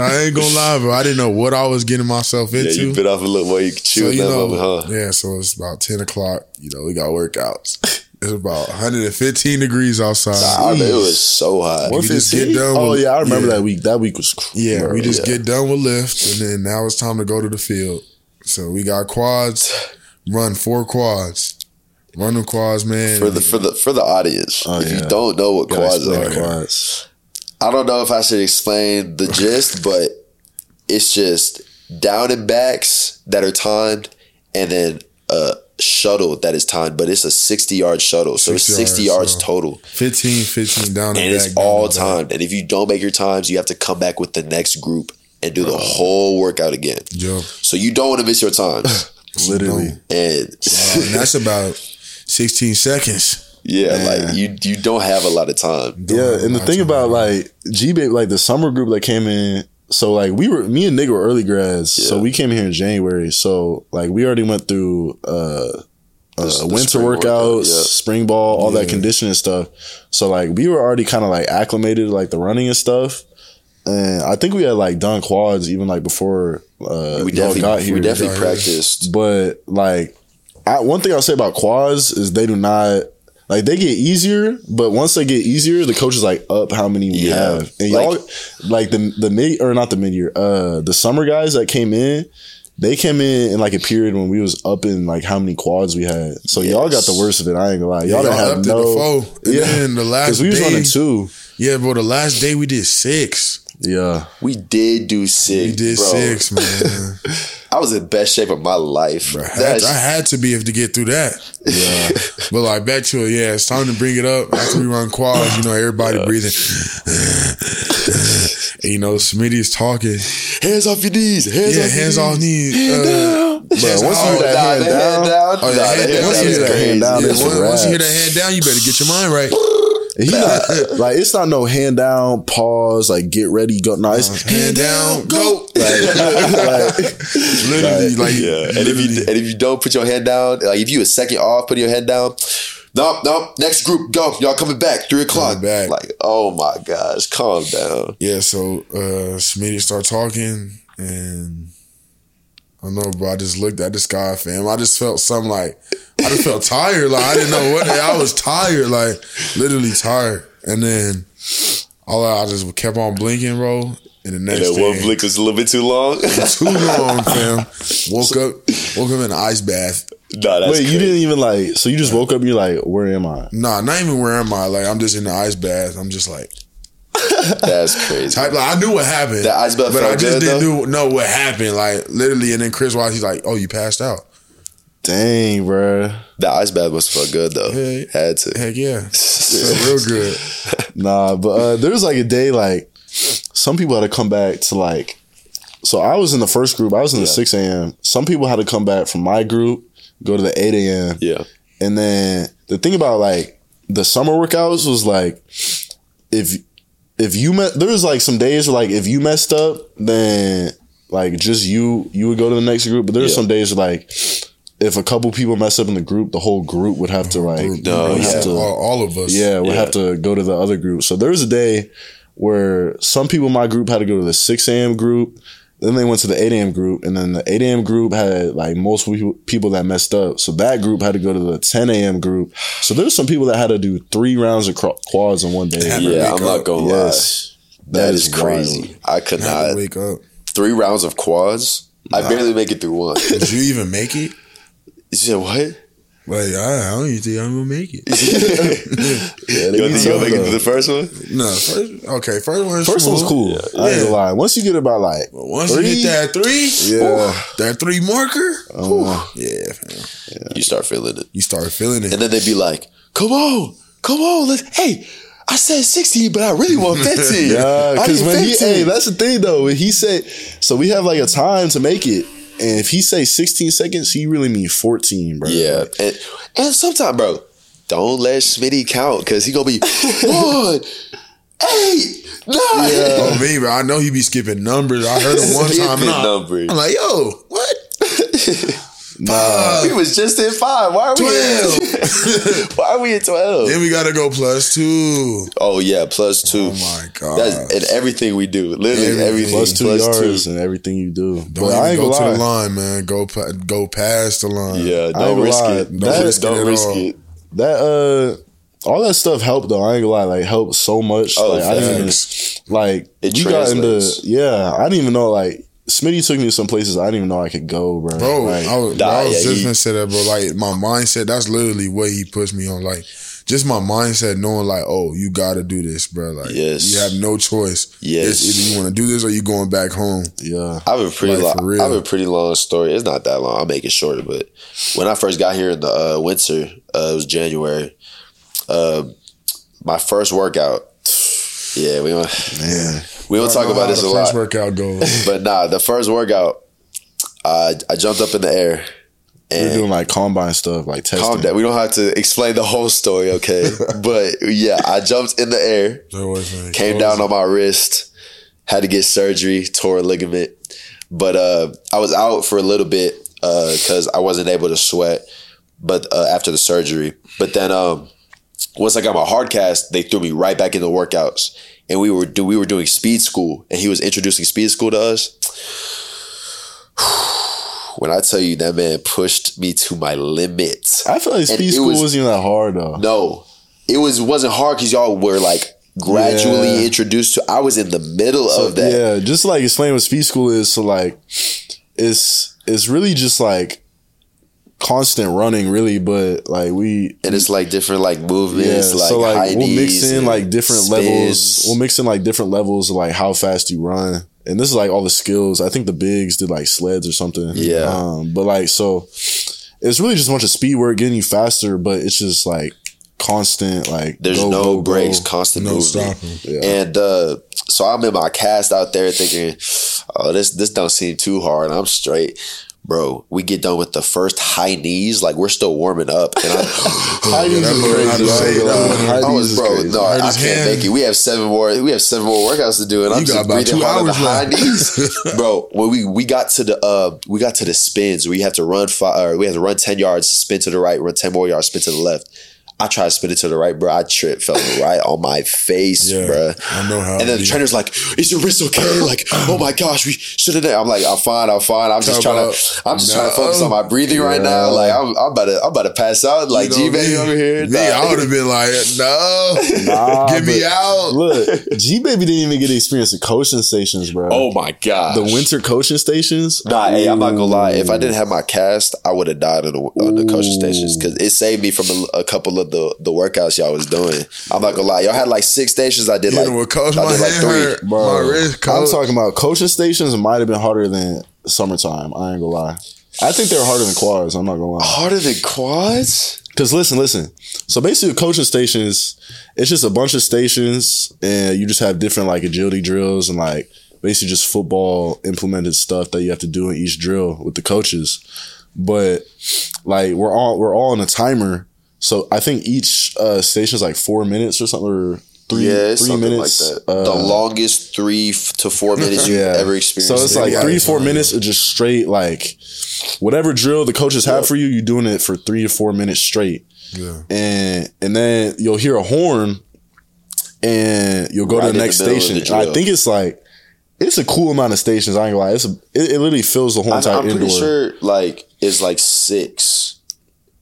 [SPEAKER 1] [laughs] I ain't gonna lie, bro. I didn't know what I was getting myself into.
[SPEAKER 2] Yeah.
[SPEAKER 1] into.
[SPEAKER 2] You bit off a little more you could chew
[SPEAKER 1] so you know,
[SPEAKER 2] moment, huh?
[SPEAKER 1] yeah. So it's about ten o'clock. You know, we got workouts. It's about 115 degrees outside.
[SPEAKER 2] I remember it was so hot.
[SPEAKER 1] What- just get done
[SPEAKER 3] Oh
[SPEAKER 1] with-
[SPEAKER 3] yeah, I remember
[SPEAKER 1] yeah.
[SPEAKER 3] that week. That week was cr-
[SPEAKER 1] Yeah, we just
[SPEAKER 2] yeah.
[SPEAKER 1] get done with lift, and then now it's time to go to the field. So we got quads, run four quads. Run them quads, man.
[SPEAKER 2] For the for the for the audience,
[SPEAKER 3] Oh,
[SPEAKER 2] if you don't know what quads are,
[SPEAKER 3] quads.
[SPEAKER 2] I don't know if I should explain the gist, [laughs] but it's just down and backs that are timed, and then a shuttle that is timed, but it's a sixty yard shuttle, so it's
[SPEAKER 1] 60 yards,
[SPEAKER 2] yards
[SPEAKER 1] so-
[SPEAKER 2] total,
[SPEAKER 1] 15, 15 down
[SPEAKER 2] and
[SPEAKER 1] and
[SPEAKER 2] it's
[SPEAKER 1] back. down
[SPEAKER 2] all
[SPEAKER 1] and back.
[SPEAKER 2] timed. And if you don't make your times, you have to come back with the next group and do the whole workout again.
[SPEAKER 1] Yo,
[SPEAKER 2] So you don't want to miss your times, [laughs]
[SPEAKER 3] Literally.
[SPEAKER 2] and
[SPEAKER 1] and that's about 16 seconds.
[SPEAKER 2] yeah,
[SPEAKER 3] Man.
[SPEAKER 2] like you you don't have a lot of time.
[SPEAKER 1] Don't
[SPEAKER 3] Yeah, and the thing
[SPEAKER 1] lot
[SPEAKER 3] about like G Babe, like the summer group that came in. So like we were, me and Nick were early grads. So we came here in January. So like we already went through uh, uh
[SPEAKER 2] the
[SPEAKER 3] winter
[SPEAKER 2] spring
[SPEAKER 3] workouts,
[SPEAKER 2] workout, yeah.
[SPEAKER 3] spring ball, all that conditioning stuff. So like we were already kind of like acclimated like the running and stuff. And I think we had like done quads even like before uh,
[SPEAKER 2] We
[SPEAKER 3] y'all
[SPEAKER 2] definitely
[SPEAKER 3] got here.
[SPEAKER 2] we definitely practiced.
[SPEAKER 3] But like, I, one thing I'll say about quads is they do not like they get easier, but once they get easier, the coach is like up how many we
[SPEAKER 2] Yeah.
[SPEAKER 3] have, and
[SPEAKER 2] Like-
[SPEAKER 3] y'all like the the mid or not the mid year, uh, the summer guys that came in. They came in in like a period when we was up in like how many quads we had. So y'all got the worst of it. I ain't gonna lie. Y'all
[SPEAKER 1] Y'all
[SPEAKER 3] didn't have no.
[SPEAKER 1] before. And then the last
[SPEAKER 3] because we was
[SPEAKER 1] day-
[SPEAKER 3] running two.
[SPEAKER 1] Yeah, bro, the last day we did six.
[SPEAKER 3] Yeah,
[SPEAKER 2] We did do six.
[SPEAKER 1] We did
[SPEAKER 2] bro.
[SPEAKER 1] six, [laughs] man.
[SPEAKER 2] I was in best shape of my life.
[SPEAKER 1] Bro, I, had to, I had to be able to get through that.
[SPEAKER 3] yeah. [laughs]
[SPEAKER 1] But like back to it, yeah, it's time to bring it up after we run quads. You know, everybody breathing. and, you know, Smitty is talking.
[SPEAKER 2] hands off your knees. Hands
[SPEAKER 1] Yeah,
[SPEAKER 2] off
[SPEAKER 1] hands off
[SPEAKER 2] knees.
[SPEAKER 1] knees. Uh,
[SPEAKER 3] once
[SPEAKER 1] off.
[SPEAKER 3] that hand down,
[SPEAKER 2] down. Nah,
[SPEAKER 1] yeah,
[SPEAKER 2] the
[SPEAKER 1] hand
[SPEAKER 2] hand
[SPEAKER 1] down.
[SPEAKER 2] down
[SPEAKER 3] Once you do that hand down,
[SPEAKER 1] once, you hear that hand down, you better get your mind right.
[SPEAKER 3] Not, like it's not no hand down, pause, like get ready, go. No, it's
[SPEAKER 1] Hand down, go.
[SPEAKER 3] like, [laughs]
[SPEAKER 1] Literally, like,
[SPEAKER 2] Yeah, and if you and if you don't put your hand down, like if you a second off, putting your head down. No, no. Next group, go. Y'all coming back. Three o'clock.
[SPEAKER 1] Back.
[SPEAKER 2] Like, oh my gosh, calm down.
[SPEAKER 1] Yeah, so uh Smitty start talking and I don't know, bro. I just looked at the sky, fam. I just felt something like I just felt tired. Like I didn't know what I was tired, like literally tired. And then all I, I just kept on blinking, bro. And the
[SPEAKER 2] And
[SPEAKER 1] next
[SPEAKER 2] that one blink was a little bit too long.
[SPEAKER 1] too long, fam. [laughs] Woke up, woke up in an ice bath.
[SPEAKER 2] nah, that's
[SPEAKER 3] wait, you didn't even like. So you just woke up and you're like, where am I?
[SPEAKER 1] Nah, not even where am I? Like I'm just in the ice bath. I'm just like [laughs]
[SPEAKER 2] That's crazy.
[SPEAKER 1] type. Like I knew what happened.
[SPEAKER 2] The ice
[SPEAKER 1] but I just didn't do, know what happened. Like literally, and then Chris Wise, he's like, "Oh, you passed out."
[SPEAKER 3] Dang, bruh.
[SPEAKER 2] The ice bath was felt good though.
[SPEAKER 1] Yeah.
[SPEAKER 2] Had to.
[SPEAKER 1] Heck yeah, [laughs] felt real good. [laughs]
[SPEAKER 3] Nah, but uh, there was like a day like some people had to come back to like. So I was in the first group. I was in the
[SPEAKER 2] Yeah.
[SPEAKER 3] six a.m. Some people had to come back from my group, go to the eight a.m.
[SPEAKER 2] Yeah.
[SPEAKER 3] And then the thing about like the summer workouts was like if if you met there was like some days where like if you messed up, then like just you you would go to the next group. But there's
[SPEAKER 2] Yeah.
[SPEAKER 3] some days where like if a couple people mess up in the group, the whole group would have to like
[SPEAKER 2] No, yeah.
[SPEAKER 3] to
[SPEAKER 1] all, all of us.
[SPEAKER 3] yeah, would
[SPEAKER 2] Yeah.
[SPEAKER 3] have to go to the other group. So there was a day where some people in my group had to go to the 6 a.m. group. Then they went to the 8 a.m. group. And then the 8 a.m. group had like most people, people that messed up. So that group had to go to the 10 a.m. group. So there's some people that had to do three rounds of quads in one day.
[SPEAKER 1] Had
[SPEAKER 2] Yeah, I'm not gonna
[SPEAKER 3] Yes.
[SPEAKER 2] lie. that is,
[SPEAKER 3] wild.
[SPEAKER 2] crazy. I could
[SPEAKER 1] I
[SPEAKER 2] not.
[SPEAKER 1] wake up.
[SPEAKER 2] Three rounds of quads. I barely make it through one. [laughs]
[SPEAKER 1] Did you even make it?
[SPEAKER 2] You said what?
[SPEAKER 1] Like I, I don't even think I'm gonna make it. [laughs]
[SPEAKER 3] Yeah, they
[SPEAKER 2] You
[SPEAKER 3] be
[SPEAKER 2] think you'll
[SPEAKER 3] tough,
[SPEAKER 2] make it
[SPEAKER 3] though.
[SPEAKER 2] through the first one?
[SPEAKER 1] no, first, okay, first one's
[SPEAKER 3] First one's
[SPEAKER 1] smooth.
[SPEAKER 3] cool. I ain't
[SPEAKER 1] Yeah.
[SPEAKER 3] gonna lie. Once you get about like
[SPEAKER 1] But once
[SPEAKER 3] Three?
[SPEAKER 1] you get that three,
[SPEAKER 3] Yeah.
[SPEAKER 1] that three marker,
[SPEAKER 3] uh,
[SPEAKER 1] yeah, fam.
[SPEAKER 2] You start feeling it,
[SPEAKER 1] you start feeling it.
[SPEAKER 2] and then they'd be like, "Come on, come on, let's." Hey, I said 16, but I really want [laughs] 15.
[SPEAKER 3] Yeah, because
[SPEAKER 2] need
[SPEAKER 3] when he, hey, that's the thing though. When he said, so we have like a time to make it, and if he say 16 seconds, he really mean 14, bro.
[SPEAKER 2] Yeah, and and sometimes, bro, don't let Smitty count because he gonna be [laughs] one, eight, nine.
[SPEAKER 1] oh me, bro, I know he be skipping numbers. I heard him one time.
[SPEAKER 2] Skipping
[SPEAKER 1] And I,
[SPEAKER 2] numbers.
[SPEAKER 1] I'm like, yo, what? [laughs]
[SPEAKER 3] Nah,
[SPEAKER 2] We was just at five. Why are we?
[SPEAKER 1] Twelve. [laughs]
[SPEAKER 2] Why are we at twelve?
[SPEAKER 1] then we gotta go plus two.
[SPEAKER 2] Oh yeah, plus two.
[SPEAKER 1] Oh my god.
[SPEAKER 2] That's in everything we do. Literally
[SPEAKER 1] Everything.
[SPEAKER 2] everything.
[SPEAKER 3] plus two yards and everything you do.
[SPEAKER 1] Don't
[SPEAKER 3] but I ain't
[SPEAKER 1] go
[SPEAKER 3] gonna
[SPEAKER 1] to the line, man. Go go past the line.
[SPEAKER 2] Yeah, don't risk
[SPEAKER 3] lie.
[SPEAKER 2] it.
[SPEAKER 3] Don't
[SPEAKER 2] Don't,
[SPEAKER 1] risk it
[SPEAKER 2] don't
[SPEAKER 1] at
[SPEAKER 2] risk
[SPEAKER 1] all.
[SPEAKER 2] it.
[SPEAKER 3] That uh, all that stuff helped though. I ain't gonna lie, like helped so much.
[SPEAKER 2] Oh,
[SPEAKER 3] like I didn't even like
[SPEAKER 2] It
[SPEAKER 3] you got into
[SPEAKER 2] translates.
[SPEAKER 3] yeah. I didn't even know like Smitty took me to some places I didn't even know I could go, bro.
[SPEAKER 1] Bro,
[SPEAKER 3] Like,
[SPEAKER 1] I was,
[SPEAKER 2] Nah,
[SPEAKER 1] I was
[SPEAKER 2] yeah,
[SPEAKER 1] just
[SPEAKER 2] he-
[SPEAKER 1] gonna say that, bro. Like my mindset, that's literally what he pushed me on. Like just my mindset, knowing like, oh, you got to do this, bro. Like,
[SPEAKER 2] Yes.
[SPEAKER 1] you have no choice.
[SPEAKER 2] Yes.
[SPEAKER 1] it's either you want to do this or you going back home.
[SPEAKER 3] yeah.
[SPEAKER 2] I have a pretty
[SPEAKER 1] Like, for
[SPEAKER 2] long,
[SPEAKER 1] real.
[SPEAKER 2] I have a pretty long story. It's not that long. I'll make it shorter. But when I first got here in the uh, winter, uh, it was January. Uh, my first workout. Yeah, we don't,
[SPEAKER 3] Man.
[SPEAKER 2] We don't talk about this
[SPEAKER 1] the
[SPEAKER 2] a
[SPEAKER 1] first
[SPEAKER 2] lot.
[SPEAKER 1] workout goes. [laughs]
[SPEAKER 2] But nah, the first workout, I I jumped up in the air. And We're
[SPEAKER 3] doing like combine stuff, like testing.
[SPEAKER 2] calm down. We don't have to explain the whole story, okay? [laughs] but yeah, I jumped in the air.
[SPEAKER 1] Uh,
[SPEAKER 2] came down on my wrist, had to get surgery, tore a ligament. But uh, I was out for a little bit because I wasn't able to sweat. But uh, after the surgery, but then um, once I got my hard cast, they threw me right back into workouts, and we were do we were doing speed school, and he was introducing speed school to us. [sighs] When I tell you that man pushed me to my limits,
[SPEAKER 3] I feel like speed school
[SPEAKER 2] was-
[SPEAKER 3] was, not even that hard though.
[SPEAKER 2] no, it was wasn't hard because y'all were like gradually
[SPEAKER 3] Yeah.
[SPEAKER 2] introduced to. I was in the middle of that.
[SPEAKER 3] Yeah, just like explain what speed school is. So like, it's it's really just like constant running, really. But like we,
[SPEAKER 2] And it's like different like
[SPEAKER 3] yeah.
[SPEAKER 2] movements, like,
[SPEAKER 3] so like we'll mix in like different
[SPEAKER 2] spins.
[SPEAKER 3] levels. We'll mix in like different levels of like how fast you run. And this is like all the skills. I think the bigs did like sleds or something.
[SPEAKER 2] Yeah.
[SPEAKER 3] Um, but like so, it's really just a bunch of speed work, getting you faster. But it's just like constant. Like
[SPEAKER 2] There's
[SPEAKER 3] go,
[SPEAKER 2] no
[SPEAKER 3] go, go.
[SPEAKER 2] breaks, constant
[SPEAKER 1] No
[SPEAKER 2] movement.
[SPEAKER 1] stopping.
[SPEAKER 3] Yeah.
[SPEAKER 2] And uh, so I'm in my cast out there thinking, oh, this this don't seem too hard. I'm straight. Bro, we get done with the first high knees, like we're still warming up, and I'm, [laughs]
[SPEAKER 3] High knees
[SPEAKER 1] that
[SPEAKER 3] is
[SPEAKER 1] boy had to
[SPEAKER 3] crazy.
[SPEAKER 1] say,
[SPEAKER 3] yo. High
[SPEAKER 2] I was, bro,
[SPEAKER 3] crazy.
[SPEAKER 2] no,
[SPEAKER 1] Hurt
[SPEAKER 2] I can't
[SPEAKER 1] hand.
[SPEAKER 2] make it. We have seven more. We have seven more workouts to do, and I'm
[SPEAKER 1] got
[SPEAKER 2] just
[SPEAKER 1] about
[SPEAKER 2] breathing
[SPEAKER 1] two
[SPEAKER 2] hard on the
[SPEAKER 1] hours
[SPEAKER 2] high knees, [laughs] bro. When we we got to the uh we got to the spins, we have to run five. Or we have to run ten yards, spin to the right, run ten more yards, spin to the left. I tried to spin it to the right, bro. I tripped, fell right on my face,
[SPEAKER 1] Yeah,
[SPEAKER 2] bro.
[SPEAKER 1] I know how
[SPEAKER 2] And then the trainer's like, "Is your wrist okay?" Like, "Oh my gosh, we should have." I'm like, "I'm fine, I'm fine. I'm just trying to, I'm just trying to focus
[SPEAKER 1] No.
[SPEAKER 2] on my breathing right now. Like, I'm, I'm about to, I'm about to pass out. Like,
[SPEAKER 1] You know
[SPEAKER 2] G baby over here.
[SPEAKER 1] Me,
[SPEAKER 2] Nah.
[SPEAKER 1] I would have been like, no,
[SPEAKER 3] Nah,
[SPEAKER 1] get me out.
[SPEAKER 3] Look, [laughs] G Baby didn't even get to experience the coaching stations, bro.
[SPEAKER 2] Oh my god.
[SPEAKER 3] the winter coaching stations.
[SPEAKER 2] Nah, hey, I'm not gonna lie. If I didn't have my cast, I would have died on the, on the coaching stations because it saved me from a, a couple of the, the workouts y'all was doing. I'm not gonna lie. Y'all had like six stations. I did
[SPEAKER 1] You
[SPEAKER 2] like,
[SPEAKER 1] know what, coach?
[SPEAKER 2] I
[SPEAKER 1] My
[SPEAKER 2] did like three.
[SPEAKER 1] hurt.
[SPEAKER 3] Bro,
[SPEAKER 1] My wrist,
[SPEAKER 3] I'm talking about coaching stations might have been harder than summertime. I ain't gonna lie. I think they're harder than quads. I'm not gonna lie.
[SPEAKER 2] Harder than quads?
[SPEAKER 3] Because listen, listen. So basically, coaching stations, it's just a bunch of stations, and you just have different like agility drills and like basically just football implemented stuff that you have to do in each drill with the coaches. But like we're all we're all on a timer, so I think each uh, station is like four minutes or something, or three
[SPEAKER 2] yeah,
[SPEAKER 3] three
[SPEAKER 2] something
[SPEAKER 3] minutes.
[SPEAKER 2] like that.
[SPEAKER 3] Uh,
[SPEAKER 2] the longest three f- to four [laughs] minutes you've
[SPEAKER 3] yeah.
[SPEAKER 2] ever experienced.
[SPEAKER 3] So it's
[SPEAKER 1] Yeah,
[SPEAKER 3] like
[SPEAKER 1] yeah,
[SPEAKER 3] three, four minutes of just straight like whatever drill the coaches have for you, you're doing it for three to four minutes straight.
[SPEAKER 1] Yeah.
[SPEAKER 3] And and then you'll hear a horn and you'll go
[SPEAKER 2] Right
[SPEAKER 3] to the
[SPEAKER 2] the
[SPEAKER 3] next
[SPEAKER 2] middle of
[SPEAKER 3] station.
[SPEAKER 2] the
[SPEAKER 3] And I think it's like it's a cool amount of stations. I ain't gonna lie. It's a, it, it literally fills the whole
[SPEAKER 2] I,
[SPEAKER 3] entire
[SPEAKER 2] I'm pretty
[SPEAKER 3] indoor.
[SPEAKER 2] sure like it's like six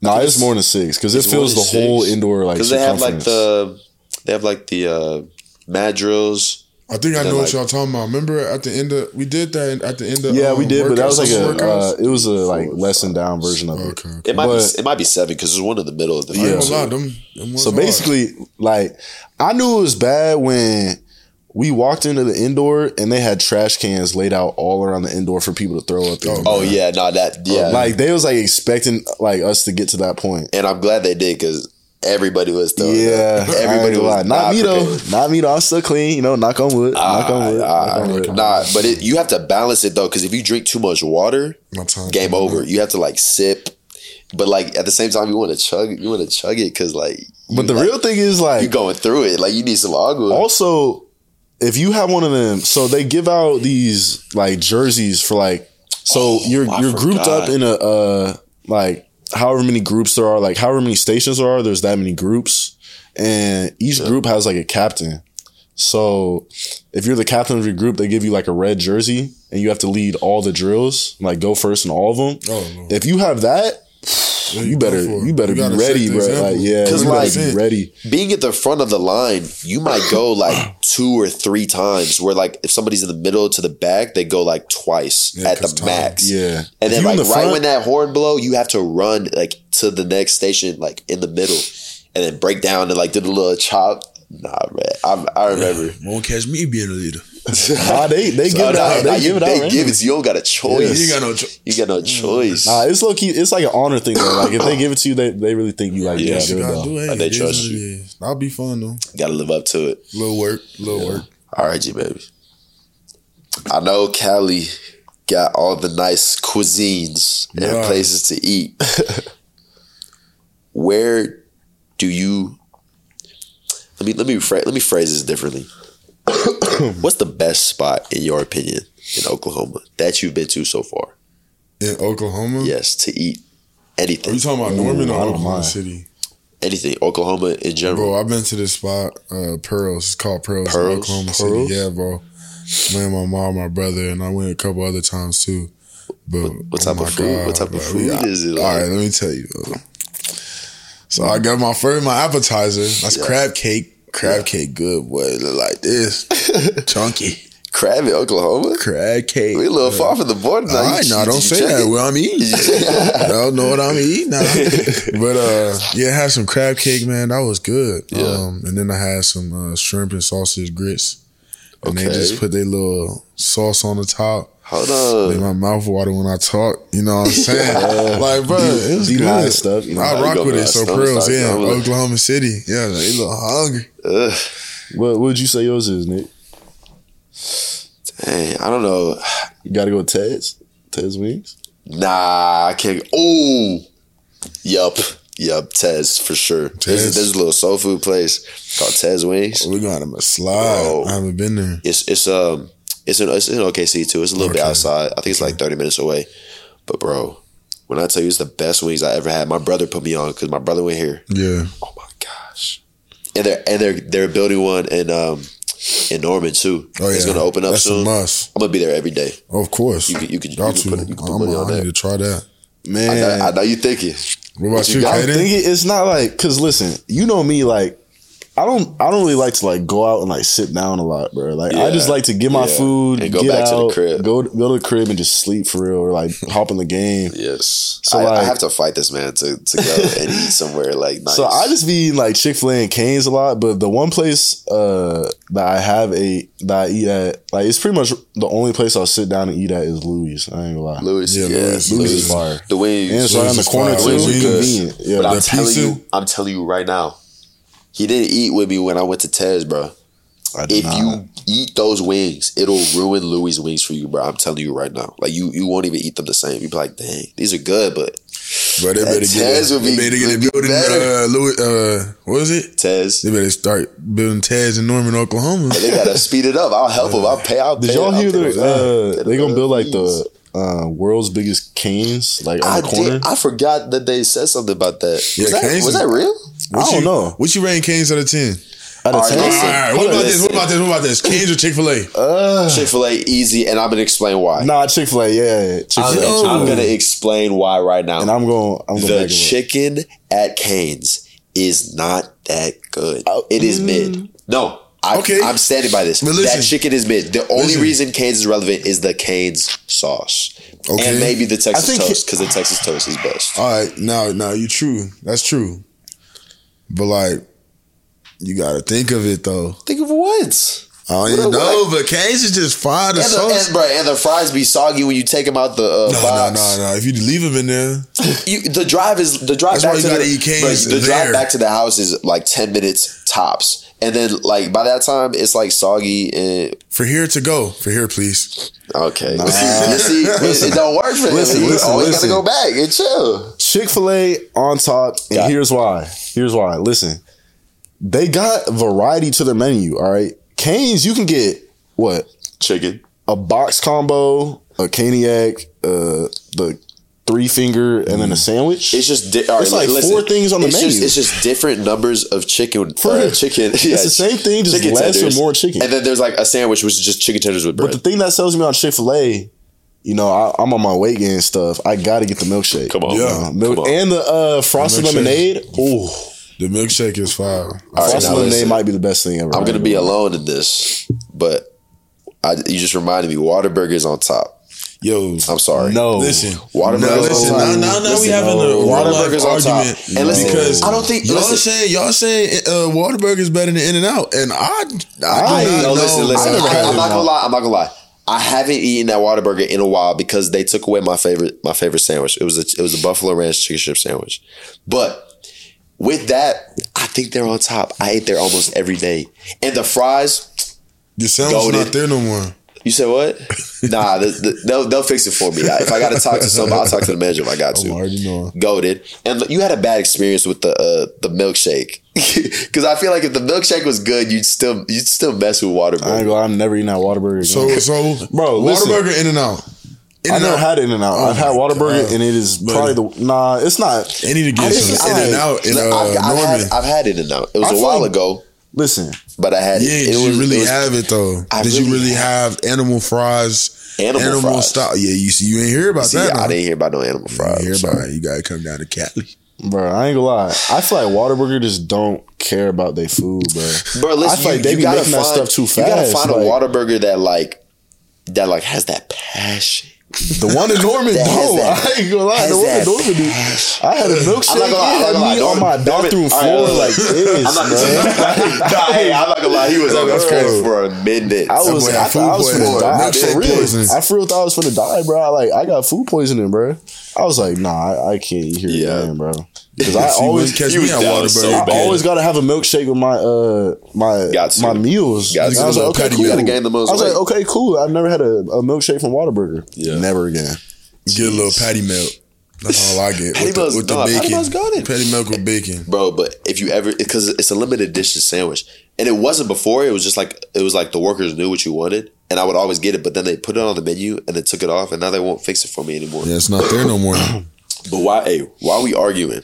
[SPEAKER 3] no,
[SPEAKER 2] think
[SPEAKER 3] it's
[SPEAKER 2] it's-
[SPEAKER 3] more than six because it
[SPEAKER 2] it's more
[SPEAKER 3] fills the
[SPEAKER 2] than
[SPEAKER 3] whole indoor like
[SPEAKER 2] because they have like the they have like the uh, mad drills.
[SPEAKER 1] I think I
[SPEAKER 2] They're
[SPEAKER 1] know what y'all talking about. Remember at the end of we did that at the end of
[SPEAKER 3] yeah, we
[SPEAKER 1] um,
[SPEAKER 3] did, but that was like a uh, it was a like lesson down version of it.
[SPEAKER 1] okay.
[SPEAKER 2] It might
[SPEAKER 3] But-
[SPEAKER 2] be it might be seven because there's one in the middle of the
[SPEAKER 3] Yeah.
[SPEAKER 1] gonna
[SPEAKER 2] field,
[SPEAKER 1] lie, them, them was
[SPEAKER 3] So
[SPEAKER 1] hard.
[SPEAKER 3] basically, like I knew it was bad when we walked into the indoor and they had trash cans laid out all around the indoor for people to throw up. in.
[SPEAKER 2] Oh yeah, no that yeah.
[SPEAKER 3] like they was like expecting like us to get to that point.
[SPEAKER 2] and I'm glad they did because everybody was throwing
[SPEAKER 3] Yeah,
[SPEAKER 2] up. [laughs] Everybody was
[SPEAKER 3] lie. not me though. Not me though. I'm still clean. You know, knock on wood. knock on wood.
[SPEAKER 2] Ah,
[SPEAKER 3] knock on wood.
[SPEAKER 2] nah, but it, you have to balance it though because if you drink too much water,
[SPEAKER 1] time.
[SPEAKER 2] game over. You have to like sip, but like at the same time you want to chug. You want to chug it because like. you,
[SPEAKER 3] But the
[SPEAKER 2] like,
[SPEAKER 3] real thing is like
[SPEAKER 2] you
[SPEAKER 3] like
[SPEAKER 2] going through it like you need some agua.
[SPEAKER 3] also if you have one of them, so they give out these like jerseys for like so
[SPEAKER 2] Oh,
[SPEAKER 3] you're
[SPEAKER 2] I
[SPEAKER 3] you're grouped up in a uh like however many groups there are, like however many stations there are, there's that many groups. And each group has like a captain. So if you're the captain of your group, they give you like a red jersey and you have to lead all the drills, like go first in all of them.
[SPEAKER 1] Oh, no.
[SPEAKER 3] If you have that,
[SPEAKER 1] Yeah,
[SPEAKER 3] you
[SPEAKER 1] go
[SPEAKER 3] better
[SPEAKER 1] for it.
[SPEAKER 3] you better be ready, bro.
[SPEAKER 1] example.
[SPEAKER 3] Like yeah,
[SPEAKER 2] 'Cause,
[SPEAKER 3] you better
[SPEAKER 2] like-
[SPEAKER 3] be ready.
[SPEAKER 2] being at the front of the line, you might go [clears throat] like two or three times. Where like if somebody's in the middle to the back, they go like twice
[SPEAKER 1] Yeah,
[SPEAKER 2] at the
[SPEAKER 1] time.
[SPEAKER 2] max.
[SPEAKER 3] Yeah,
[SPEAKER 2] And
[SPEAKER 3] If
[SPEAKER 2] then like
[SPEAKER 3] the
[SPEAKER 2] right
[SPEAKER 3] front-
[SPEAKER 2] when that horn blow, you have to run like to the next station, like in the middle, and then break down and like do the little chop. Nah, man, I, I remember.
[SPEAKER 1] Won't catch me being a leader.
[SPEAKER 3] Nah, they they [laughs] give
[SPEAKER 2] Oh,
[SPEAKER 3] it
[SPEAKER 2] nah,
[SPEAKER 3] out. They
[SPEAKER 2] you,
[SPEAKER 3] give it out.
[SPEAKER 2] they
[SPEAKER 3] man.
[SPEAKER 2] give it. to You don't got a choice.
[SPEAKER 1] You got no. Cho-
[SPEAKER 2] You got no choice.
[SPEAKER 3] Nah, it's low key. It's like an honor thing though. Like if they give it to you, they, they really think you like
[SPEAKER 2] Yeah,
[SPEAKER 3] yeah,
[SPEAKER 2] you
[SPEAKER 3] good
[SPEAKER 1] gotta do it.
[SPEAKER 2] Uh, they
[SPEAKER 1] It is
[SPEAKER 2] trust you.
[SPEAKER 1] is. That'll be fun though.
[SPEAKER 2] got to live up to it.
[SPEAKER 1] Little work, little work.
[SPEAKER 2] All right, G baby. I know Cali got all the nice cuisines and
[SPEAKER 1] Yeah.
[SPEAKER 2] places to eat. [laughs] Where do you? Let me let me let me phrase this differently. [laughs] What's the best spot in your opinion in Oklahoma that you've been to so far?
[SPEAKER 1] In Oklahoma.
[SPEAKER 2] Yes, to eat anything.
[SPEAKER 1] Are you talking about Norman
[SPEAKER 3] Ooh,
[SPEAKER 1] or Oklahoma. City?
[SPEAKER 2] anything. Oklahoma in general.
[SPEAKER 1] Bro, I've been to this spot, uh, Pearls. It's called Pearls, in
[SPEAKER 2] Pearls?
[SPEAKER 1] Oklahoma
[SPEAKER 3] Pearls?
[SPEAKER 1] City. Yeah, bro. Me and my mom, my brother, and I went a couple other times too. But
[SPEAKER 2] what type
[SPEAKER 1] oh
[SPEAKER 2] of food- what type of
[SPEAKER 1] bro,
[SPEAKER 2] food is it
[SPEAKER 1] All
[SPEAKER 2] like?
[SPEAKER 1] right, let me tell you. bro. So I got my first my appetizer. That's
[SPEAKER 2] Yeah.
[SPEAKER 1] crab cake. Crab
[SPEAKER 2] Yeah.
[SPEAKER 1] cake, good boy. Look like this, [laughs] chunky
[SPEAKER 2] Crab in Oklahoma.
[SPEAKER 1] crab cake.
[SPEAKER 2] We a little far from the border now.
[SPEAKER 1] All
[SPEAKER 2] You-
[SPEAKER 1] right, now
[SPEAKER 2] you-
[SPEAKER 1] don't
[SPEAKER 2] you
[SPEAKER 1] say that.
[SPEAKER 2] it?
[SPEAKER 1] Well, I'm eating. [laughs] I don't know what I'm eating now. [laughs] but uh, yeah, I had some crab cake, man. That was good.
[SPEAKER 2] Yeah.
[SPEAKER 1] Um, and then I had some uh, shrimp and sausage grits. And they just put their little sauce on the top.
[SPEAKER 2] Hold
[SPEAKER 1] Made
[SPEAKER 2] on.
[SPEAKER 1] my mouth water when I talk. You know what I'm [laughs] saying? like, bro, it was
[SPEAKER 3] D
[SPEAKER 1] good.
[SPEAKER 3] stuff, you know,
[SPEAKER 1] I rock with
[SPEAKER 2] with
[SPEAKER 1] it. So
[SPEAKER 2] stomach
[SPEAKER 1] pearls, yeah,
[SPEAKER 2] going.
[SPEAKER 1] Oklahoma City. Yeah, they look hungry.
[SPEAKER 2] Ugh.
[SPEAKER 3] What would you say yours is, Nic?
[SPEAKER 2] Dang, I don't know.
[SPEAKER 3] You got to go with Ted's. Ted's wings.
[SPEAKER 2] Nah, I can't. Oh, yup, yup. Tez for sure. There's,
[SPEAKER 1] Tez?
[SPEAKER 2] there's a little soul food place called Tez Wings.
[SPEAKER 1] We're going to slide.
[SPEAKER 2] Bro.
[SPEAKER 1] I haven't been there.
[SPEAKER 2] It's it's um it's in it's in OKC too. It's a little bit outside. I think it's like 30 minutes away. But bro, when I tell you it's the best wings I ever had, my brother put me on because my brother went here.
[SPEAKER 1] Yeah.
[SPEAKER 2] Oh my gosh! And they're and they're they're building one in um in Norman too.
[SPEAKER 1] Oh yeah.
[SPEAKER 2] It's gonna open up
[SPEAKER 1] That's
[SPEAKER 2] soon. I'm gonna be there every day.
[SPEAKER 1] Of course.
[SPEAKER 2] You can you could- you
[SPEAKER 1] Got
[SPEAKER 2] could
[SPEAKER 1] to.
[SPEAKER 2] put you could put
[SPEAKER 1] I'm-
[SPEAKER 2] money on
[SPEAKER 1] I
[SPEAKER 2] that.
[SPEAKER 1] need to try that.
[SPEAKER 3] Man,
[SPEAKER 2] I know, I know you thinking.
[SPEAKER 1] What about
[SPEAKER 2] you
[SPEAKER 1] you,
[SPEAKER 2] got?
[SPEAKER 3] I'm
[SPEAKER 1] Kaden?
[SPEAKER 3] thinking it's not like because listen, you know me, like I don't I don't really like to like go out and like sit down a lot, bro. Like I just like to get my
[SPEAKER 2] yeah.
[SPEAKER 3] food,
[SPEAKER 2] And go
[SPEAKER 3] get
[SPEAKER 2] back to the
[SPEAKER 3] out,
[SPEAKER 2] crib.
[SPEAKER 3] go go to the crib and just sleep for real, or like [laughs] hop in the game.
[SPEAKER 2] Yes.
[SPEAKER 3] So,
[SPEAKER 2] I, I have to fight this man to, to go [laughs] and eat somewhere like nice. [laughs]
[SPEAKER 3] So I just be eating like Chick Fil A and Canes a lot, but the one place uh, that I have a that I eat at, like it's pretty much the only place I'll sit down and eat at is Louis. I ain't gonna lie.
[SPEAKER 2] Louis,
[SPEAKER 1] Yeah,
[SPEAKER 2] yeah,
[SPEAKER 1] Louis-
[SPEAKER 3] Louis
[SPEAKER 1] Louis
[SPEAKER 3] is fire.
[SPEAKER 2] The wings.
[SPEAKER 3] And it's right on the corner
[SPEAKER 1] fire.
[SPEAKER 3] too.
[SPEAKER 1] Wings.
[SPEAKER 3] Convenient. Yeah.
[SPEAKER 2] But I'm telling you, I'm telling you right now, he didn't eat with me when I went to Tez, bro.
[SPEAKER 3] I
[SPEAKER 2] If
[SPEAKER 3] not.
[SPEAKER 2] you eat those wings, it'll ruin Louis' wings for you, bro. I'm telling you right now. Like you, you won't even eat them the same. You be like, dang, these are good, but
[SPEAKER 1] But they
[SPEAKER 2] That
[SPEAKER 1] better get
[SPEAKER 2] Tez
[SPEAKER 1] it.
[SPEAKER 2] would be-
[SPEAKER 1] They better get
[SPEAKER 2] be
[SPEAKER 1] building.
[SPEAKER 2] better.
[SPEAKER 1] Uh, Louis, uh, what is it?
[SPEAKER 2] Tez,
[SPEAKER 1] They better start building Taz in Norman, Oklahoma.
[SPEAKER 2] they gotta speed it up. I'll help them. I'll pay. I'll
[SPEAKER 3] Did
[SPEAKER 2] pay.
[SPEAKER 3] y'all
[SPEAKER 2] I'll
[SPEAKER 3] hear
[SPEAKER 2] pay
[SPEAKER 3] the? Uh, they gonna build like the uh, world's biggest canes, like on
[SPEAKER 2] I
[SPEAKER 3] the corner.
[SPEAKER 2] did. I forgot that they said something about that.
[SPEAKER 1] Yeah,
[SPEAKER 2] was, that was that real?
[SPEAKER 1] What
[SPEAKER 3] I don't
[SPEAKER 1] you-
[SPEAKER 3] know.
[SPEAKER 1] What you rating Canes out of ten?
[SPEAKER 3] Out of 10?
[SPEAKER 1] All
[SPEAKER 2] listen.
[SPEAKER 1] what about this? What about this? What about this? [laughs] Canes or Chick Fil A?
[SPEAKER 3] Uh,
[SPEAKER 2] Chick Fil A easy, and I'm gonna explain why.
[SPEAKER 3] nah, Chick Fil A. Yeah, Chick
[SPEAKER 2] I'm. I'm gonna explain why right now.
[SPEAKER 3] and I'm going. I'm going
[SPEAKER 2] the chicken at Canes is not that good.
[SPEAKER 3] Oh,
[SPEAKER 2] It is mid. No. I,
[SPEAKER 1] Okay.
[SPEAKER 2] I'm standing by this.
[SPEAKER 1] But listen.
[SPEAKER 2] that chicken is mid. The only
[SPEAKER 1] Listen.
[SPEAKER 2] reason Canes is relevant is the Canes sauce.
[SPEAKER 1] Okay.
[SPEAKER 2] And maybe the Texas toast, because the Texas toast is best.
[SPEAKER 1] All right, now, now you're true. That's true. But like, you got to think of it though.
[SPEAKER 2] Think of what?
[SPEAKER 1] I don't even know, but Canes is just fire. The
[SPEAKER 2] And the,
[SPEAKER 1] sauce.
[SPEAKER 2] and, bro, and the fries be soggy when you take them out the uh,
[SPEAKER 1] no, no,
[SPEAKER 2] box.
[SPEAKER 1] no, no. If you leave them in there, [laughs]
[SPEAKER 2] You, the drive is the drive
[SPEAKER 1] That's
[SPEAKER 2] back
[SPEAKER 1] why you
[SPEAKER 2] to
[SPEAKER 1] gotta
[SPEAKER 2] the,
[SPEAKER 1] eat Cane's
[SPEAKER 2] bro, the drive back to the house is like ten minutes tops, and then like by that time it's like soggy and
[SPEAKER 1] for here to go, for here, please.
[SPEAKER 2] okay. [laughs] you see, it, it don't work for him.
[SPEAKER 3] Listen,
[SPEAKER 2] you
[SPEAKER 3] listen,
[SPEAKER 2] always
[SPEAKER 3] listen.
[SPEAKER 2] gotta go back and chill.
[SPEAKER 3] Chick Fil A on top, and
[SPEAKER 2] Got it.
[SPEAKER 3] here's why. Here's why. Listen, they got variety to their menu. All right, Canes, you can get what
[SPEAKER 2] Chicken.
[SPEAKER 3] a box combo, a caniac, uh, the three finger, and then a sandwich.
[SPEAKER 2] It's just di- all right,
[SPEAKER 3] It's like
[SPEAKER 2] listen,
[SPEAKER 3] four things on the
[SPEAKER 2] it's
[SPEAKER 3] menu.
[SPEAKER 2] Just, it's just different numbers of chicken.
[SPEAKER 3] For
[SPEAKER 2] uh,
[SPEAKER 3] real.
[SPEAKER 2] chicken.
[SPEAKER 3] It's the same thing, just less or more chicken.
[SPEAKER 2] And then there's like a sandwich, which is just chicken tenders with bread.
[SPEAKER 3] but the thing that sells me on Chick Fil A you know, I, I'm on my weight gain stuff. I gotta get the milkshake.
[SPEAKER 2] Come on,
[SPEAKER 1] Yeah.
[SPEAKER 3] know, milk-
[SPEAKER 2] Come on.
[SPEAKER 3] and the uh, frosted
[SPEAKER 1] milkshake.
[SPEAKER 3] lemonade. Ooh,
[SPEAKER 1] The milkshake is fire.
[SPEAKER 2] All right,
[SPEAKER 3] frosted
[SPEAKER 2] now
[SPEAKER 3] lemonade
[SPEAKER 2] listen.
[SPEAKER 3] might be the best thing ever.
[SPEAKER 2] I'm
[SPEAKER 3] I
[SPEAKER 2] gonna be alone in this, but I, you just reminded me. Whataburger's on top.
[SPEAKER 1] Yo,
[SPEAKER 2] I'm sorry.
[SPEAKER 3] No,
[SPEAKER 1] listen.
[SPEAKER 2] Whataburger's
[SPEAKER 1] Now, listen, now, now, now we having
[SPEAKER 3] no.
[SPEAKER 1] a
[SPEAKER 2] Whataburger's
[SPEAKER 1] argument
[SPEAKER 2] And listen,
[SPEAKER 1] because
[SPEAKER 2] I don't think-
[SPEAKER 1] y'all
[SPEAKER 2] listen.
[SPEAKER 1] saying y'all saying uh, Whataburger's better than In and Out, and I, I,
[SPEAKER 3] I
[SPEAKER 1] do
[SPEAKER 3] ain't-
[SPEAKER 1] not
[SPEAKER 2] No,
[SPEAKER 1] know.
[SPEAKER 2] listen, listen.
[SPEAKER 3] I
[SPEAKER 2] I, am not gonna lie. I'm not gonna lie. I haven't eaten that Whataburger in a while because they took away my favorite my favorite sandwich. It was a, it was a Buffalo Ranch chicken strip sandwich. But with that, I think they're on top. I ate there almost every day, and the fries.
[SPEAKER 1] Your sandwich
[SPEAKER 2] Goated.
[SPEAKER 1] not there no more.
[SPEAKER 2] You said what? [laughs] nah, the, the, they'll they'll fix it for me. If I got to talk to somebody, I'll talk to the manager if I got
[SPEAKER 1] I'm
[SPEAKER 2] to.
[SPEAKER 1] already knowing.
[SPEAKER 2] Goaded, and you had a bad experience with the uh, the milkshake [laughs] because I feel like if the milkshake was good, you'd still you'd still mess with
[SPEAKER 3] I ain't Whataburger. I'm never eating that Whataburger.
[SPEAKER 1] So,
[SPEAKER 3] again.
[SPEAKER 1] so, [laughs]
[SPEAKER 3] Bro, listen.
[SPEAKER 1] Whataburger, In and Out.
[SPEAKER 3] I never had it in and out.
[SPEAKER 1] Oh
[SPEAKER 3] I've had
[SPEAKER 1] my
[SPEAKER 3] Whataburger
[SPEAKER 1] God.
[SPEAKER 3] and it is
[SPEAKER 1] Buddy.
[SPEAKER 3] probably the nah. It's not.
[SPEAKER 1] They need to get some
[SPEAKER 3] In-N-Out
[SPEAKER 1] in uh,
[SPEAKER 2] I've, I've
[SPEAKER 1] Norman.
[SPEAKER 2] had, I've had it in now. It was
[SPEAKER 3] I
[SPEAKER 2] a while
[SPEAKER 3] like-
[SPEAKER 2] ago,
[SPEAKER 3] Listen,
[SPEAKER 2] but I had
[SPEAKER 1] yeah,
[SPEAKER 2] it.
[SPEAKER 1] did
[SPEAKER 2] It
[SPEAKER 1] you really
[SPEAKER 2] it was-
[SPEAKER 1] have it though?
[SPEAKER 2] I
[SPEAKER 1] did you
[SPEAKER 2] really
[SPEAKER 1] really have animal fries?
[SPEAKER 2] Animal fries.
[SPEAKER 1] style. Yeah, you see, you ain't hear about
[SPEAKER 2] See,
[SPEAKER 1] that.
[SPEAKER 2] I
[SPEAKER 1] no?
[SPEAKER 2] didn't hear about no animal
[SPEAKER 1] You
[SPEAKER 2] fries.
[SPEAKER 1] ain't hear about it. You gotta come down to Cali.
[SPEAKER 3] bro, I ain't gonna lie. I feel like Whataburger just don't care about their food, bro.
[SPEAKER 2] Bro, listen,
[SPEAKER 3] I feel
[SPEAKER 2] you,
[SPEAKER 3] like they
[SPEAKER 2] you
[SPEAKER 3] be
[SPEAKER 2] gotta
[SPEAKER 3] making
[SPEAKER 2] find,
[SPEAKER 3] that stuff too
[SPEAKER 2] You gotta
[SPEAKER 3] fast,
[SPEAKER 2] find a Whataburger that like that like has that passion.
[SPEAKER 3] The one in Norman, [laughs]
[SPEAKER 2] That has [laughs]
[SPEAKER 3] I ain't gonna lie.
[SPEAKER 2] has
[SPEAKER 3] The one in Norman, dude. I had a
[SPEAKER 2] I'm
[SPEAKER 3] milkshake.
[SPEAKER 2] not gonna lie, I'm not
[SPEAKER 3] had
[SPEAKER 2] gonna lie.
[SPEAKER 3] me on my
[SPEAKER 2] Norman-
[SPEAKER 3] bathroom
[SPEAKER 2] Norman-
[SPEAKER 3] floor
[SPEAKER 2] all right,
[SPEAKER 3] like this,
[SPEAKER 2] I'm not
[SPEAKER 3] man. [laughs]
[SPEAKER 2] nah, hey, I'm not gonna lie. He was on
[SPEAKER 1] that
[SPEAKER 2] the
[SPEAKER 1] crazy.
[SPEAKER 2] for a minute.
[SPEAKER 3] I was,
[SPEAKER 1] boy
[SPEAKER 3] I thought I was
[SPEAKER 1] food
[SPEAKER 3] finna die.
[SPEAKER 1] Milkshake
[SPEAKER 3] For real. I for real thought I was finna die, bro. Like I got food poisoning, bro. I was like, nah, I, I can't hear here
[SPEAKER 2] Yeah.
[SPEAKER 3] again, bro. Because [laughs] I
[SPEAKER 1] See,
[SPEAKER 3] always,
[SPEAKER 1] catch me at
[SPEAKER 2] down so
[SPEAKER 3] I
[SPEAKER 2] bad.
[SPEAKER 3] always got to have a milkshake with my uh my
[SPEAKER 2] Got
[SPEAKER 3] my meals.
[SPEAKER 2] Got
[SPEAKER 3] I was like, okay, cool.
[SPEAKER 1] milk.
[SPEAKER 2] Gotta gain the most
[SPEAKER 3] I was like, okay, cool. I've never had a, a milkshake from Whataburger.
[SPEAKER 2] Yeah.
[SPEAKER 3] never again.
[SPEAKER 1] Get a little patty milk. That's all I get.
[SPEAKER 2] Patty
[SPEAKER 1] with the,
[SPEAKER 2] milk's-
[SPEAKER 1] with the
[SPEAKER 2] nah, patty
[SPEAKER 1] bacon.
[SPEAKER 2] milk's got it.
[SPEAKER 1] Patty milk with bacon.
[SPEAKER 2] bro. But if you ever, because it's a limited edition sandwich, and it wasn't before. It was just like it was like the workers knew what you wanted, and I would always get it. But then they put it on the menu and they took it off, and now they won't fix it for me anymore.
[SPEAKER 1] Yeah, it's not there no more. [clears throat]
[SPEAKER 2] But why? Hey, why are we arguing?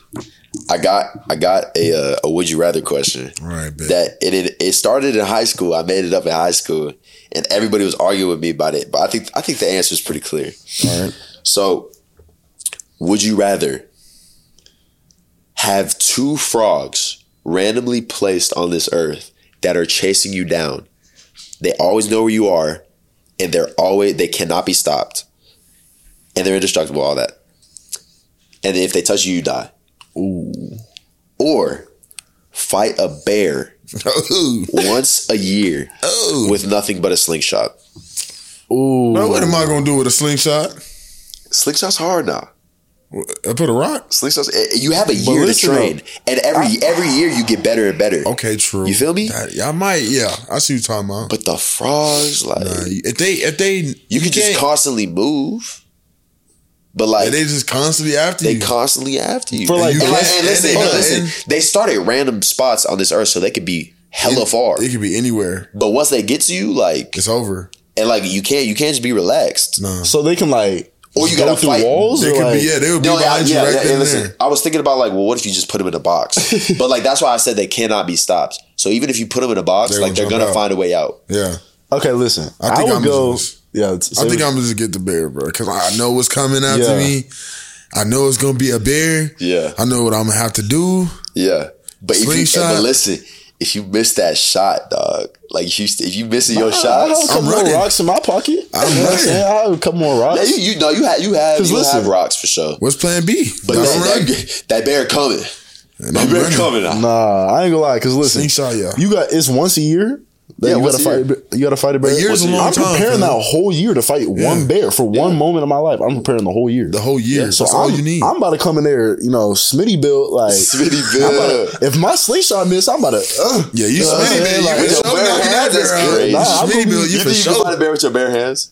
[SPEAKER 2] I got I got a uh, a would you rather question
[SPEAKER 1] Right. bet.
[SPEAKER 2] that it, it it started in high school. I made it up in high school, and everybody was arguing with me about it. But I think I think the answer is pretty clear.
[SPEAKER 1] All right.
[SPEAKER 2] So, would you rather have two frogs randomly placed on this earth that are chasing you down? They always know where you are, and they're always they cannot be stopped, and they're indestructible. All that, and if they touch you, you die.
[SPEAKER 3] Ooh,
[SPEAKER 2] Or fight a bear [laughs] once a year
[SPEAKER 1] oh.
[SPEAKER 2] with nothing but a slingshot.
[SPEAKER 3] ooh.
[SPEAKER 1] Now, what am I gonna do with a slingshot?
[SPEAKER 2] Slingshot's hard now.
[SPEAKER 1] I put a rock.
[SPEAKER 2] Slingshots. eh, You have a year to
[SPEAKER 3] listen,
[SPEAKER 2] train, and every every year you get better and better.
[SPEAKER 1] Okay, true.
[SPEAKER 2] You feel me?
[SPEAKER 1] That- I might. Yeah, I see what you're talking about.
[SPEAKER 2] But the frogs, like
[SPEAKER 1] Nah, if they, if they,
[SPEAKER 2] you can just constantly move, but like
[SPEAKER 1] and
[SPEAKER 2] they,
[SPEAKER 1] they just constantly after you.
[SPEAKER 2] They constantly after you.
[SPEAKER 3] For, like,
[SPEAKER 2] and,
[SPEAKER 3] the
[SPEAKER 2] and
[SPEAKER 3] rest-
[SPEAKER 2] listen,
[SPEAKER 1] and
[SPEAKER 2] and
[SPEAKER 1] they-
[SPEAKER 2] listen,
[SPEAKER 1] and-
[SPEAKER 2] they start at random spots on this earth, so they could be hella far.
[SPEAKER 1] It could be anywhere.
[SPEAKER 2] But once they get to you, like
[SPEAKER 1] It's over.
[SPEAKER 2] and like you can't you can't just be relaxed.
[SPEAKER 1] No,
[SPEAKER 3] So they can like
[SPEAKER 2] Or you
[SPEAKER 3] go
[SPEAKER 2] gotta
[SPEAKER 3] through
[SPEAKER 2] fight.
[SPEAKER 3] walls.
[SPEAKER 1] they
[SPEAKER 3] or
[SPEAKER 1] could
[SPEAKER 3] like,
[SPEAKER 1] be. Yeah, they would be
[SPEAKER 2] No, yeah,
[SPEAKER 1] you right
[SPEAKER 2] yeah,
[SPEAKER 1] then and
[SPEAKER 2] listen,
[SPEAKER 1] there.
[SPEAKER 2] I was thinking about like, well, what if you just put them in a box? [laughs] but like that's why I said they cannot be stopped. So even if you put them in a box,
[SPEAKER 1] They're
[SPEAKER 2] like
[SPEAKER 1] gonna
[SPEAKER 2] they're gonna
[SPEAKER 1] out.
[SPEAKER 2] find a way out.
[SPEAKER 1] Yeah,
[SPEAKER 3] Okay, listen.
[SPEAKER 1] I
[SPEAKER 3] I,
[SPEAKER 1] think
[SPEAKER 3] would
[SPEAKER 1] I'm
[SPEAKER 3] go.
[SPEAKER 1] just-
[SPEAKER 3] Yeah,
[SPEAKER 1] I think I'm gonna just get the bear, bro, because I know what's coming after
[SPEAKER 3] Yeah.
[SPEAKER 1] me. I know it's gonna be a bear.
[SPEAKER 2] Yeah,
[SPEAKER 1] I know what I'm gonna have to do.
[SPEAKER 2] yeah. But if you but listen, if you miss that shot, dog, like if you if you missing your
[SPEAKER 3] I have a
[SPEAKER 2] shots,
[SPEAKER 3] couple
[SPEAKER 1] I'm
[SPEAKER 3] more
[SPEAKER 1] running.
[SPEAKER 3] rocks in my pocket.
[SPEAKER 1] I'm
[SPEAKER 3] you know what I'm
[SPEAKER 1] running.
[SPEAKER 3] saying? I have a couple more rocks.
[SPEAKER 2] yeah, you you know you have you have
[SPEAKER 3] 'Cause
[SPEAKER 2] you
[SPEAKER 3] listen.
[SPEAKER 2] have rocks for sure.
[SPEAKER 1] What's Plan B?
[SPEAKER 2] But that, that, that bear coming,
[SPEAKER 1] And
[SPEAKER 2] that
[SPEAKER 1] I'm
[SPEAKER 2] bear
[SPEAKER 1] running.
[SPEAKER 2] coming out.
[SPEAKER 3] Nah, I ain't gonna lie. Cause listen,
[SPEAKER 1] Slingshot, yeah.
[SPEAKER 3] you got it's once a year. That
[SPEAKER 2] Yeah,
[SPEAKER 3] you gotta
[SPEAKER 2] a year.
[SPEAKER 3] fight. You gotta fight a bear.
[SPEAKER 1] A year's
[SPEAKER 2] a long
[SPEAKER 3] I'm
[SPEAKER 1] time,
[SPEAKER 3] preparing
[SPEAKER 1] fam.
[SPEAKER 3] that whole year to fight one bear for one moment of my life. I'm preparing the whole year.
[SPEAKER 1] The whole year.
[SPEAKER 3] so
[SPEAKER 1] That's
[SPEAKER 3] I'm,
[SPEAKER 1] all you need.
[SPEAKER 3] I'm about to come in there, you know, Smitty built like. [laughs]
[SPEAKER 2] Smitty
[SPEAKER 3] I'm about
[SPEAKER 2] Bill.
[SPEAKER 3] to- if my slingshot miss, I'm about to. Uh,
[SPEAKER 1] yeah, you
[SPEAKER 3] know
[SPEAKER 1] Smitty
[SPEAKER 3] saying?
[SPEAKER 1] Bill.
[SPEAKER 3] Like,
[SPEAKER 1] You
[SPEAKER 2] with
[SPEAKER 1] for
[SPEAKER 2] your bare hands,
[SPEAKER 1] that
[SPEAKER 2] that's
[SPEAKER 1] bear
[SPEAKER 2] crazy.
[SPEAKER 3] Nah,
[SPEAKER 1] Smitty
[SPEAKER 3] gonna
[SPEAKER 1] Bill, you
[SPEAKER 2] You
[SPEAKER 1] for
[SPEAKER 2] think you can
[SPEAKER 1] sure.
[SPEAKER 2] fight a bear with your bare hands?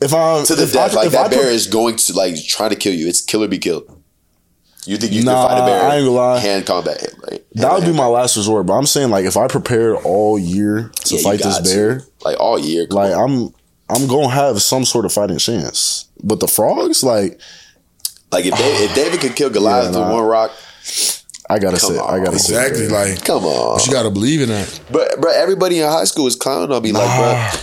[SPEAKER 3] if I'm
[SPEAKER 2] To the
[SPEAKER 3] if
[SPEAKER 2] death,
[SPEAKER 3] I,
[SPEAKER 2] like that
[SPEAKER 3] I
[SPEAKER 2] bear is going to like trying to kill you. It's kill or be killed. You think you
[SPEAKER 3] Nah,
[SPEAKER 2] can fight a bear?
[SPEAKER 3] I ain't gonna lie.
[SPEAKER 2] Hand combat, right?
[SPEAKER 3] That would be my last resort. But I'm saying like if I prepared all year to
[SPEAKER 2] Yeah,
[SPEAKER 3] fight this
[SPEAKER 2] got to.
[SPEAKER 3] bear,
[SPEAKER 2] like all year. come
[SPEAKER 3] like
[SPEAKER 2] on.
[SPEAKER 3] I'm I'm gonna have some sort of fighting chance. But the frogs, like
[SPEAKER 2] like if David, if [sighs] David could kill Goliath
[SPEAKER 3] Yeah,
[SPEAKER 2] with one rock,
[SPEAKER 3] I gotta
[SPEAKER 2] Come
[SPEAKER 3] say, I gotta say,
[SPEAKER 1] Exactly. Like,
[SPEAKER 2] come on.
[SPEAKER 1] but you gotta believe in that.
[SPEAKER 2] But but everybody in high school is clowning on me, like, bro.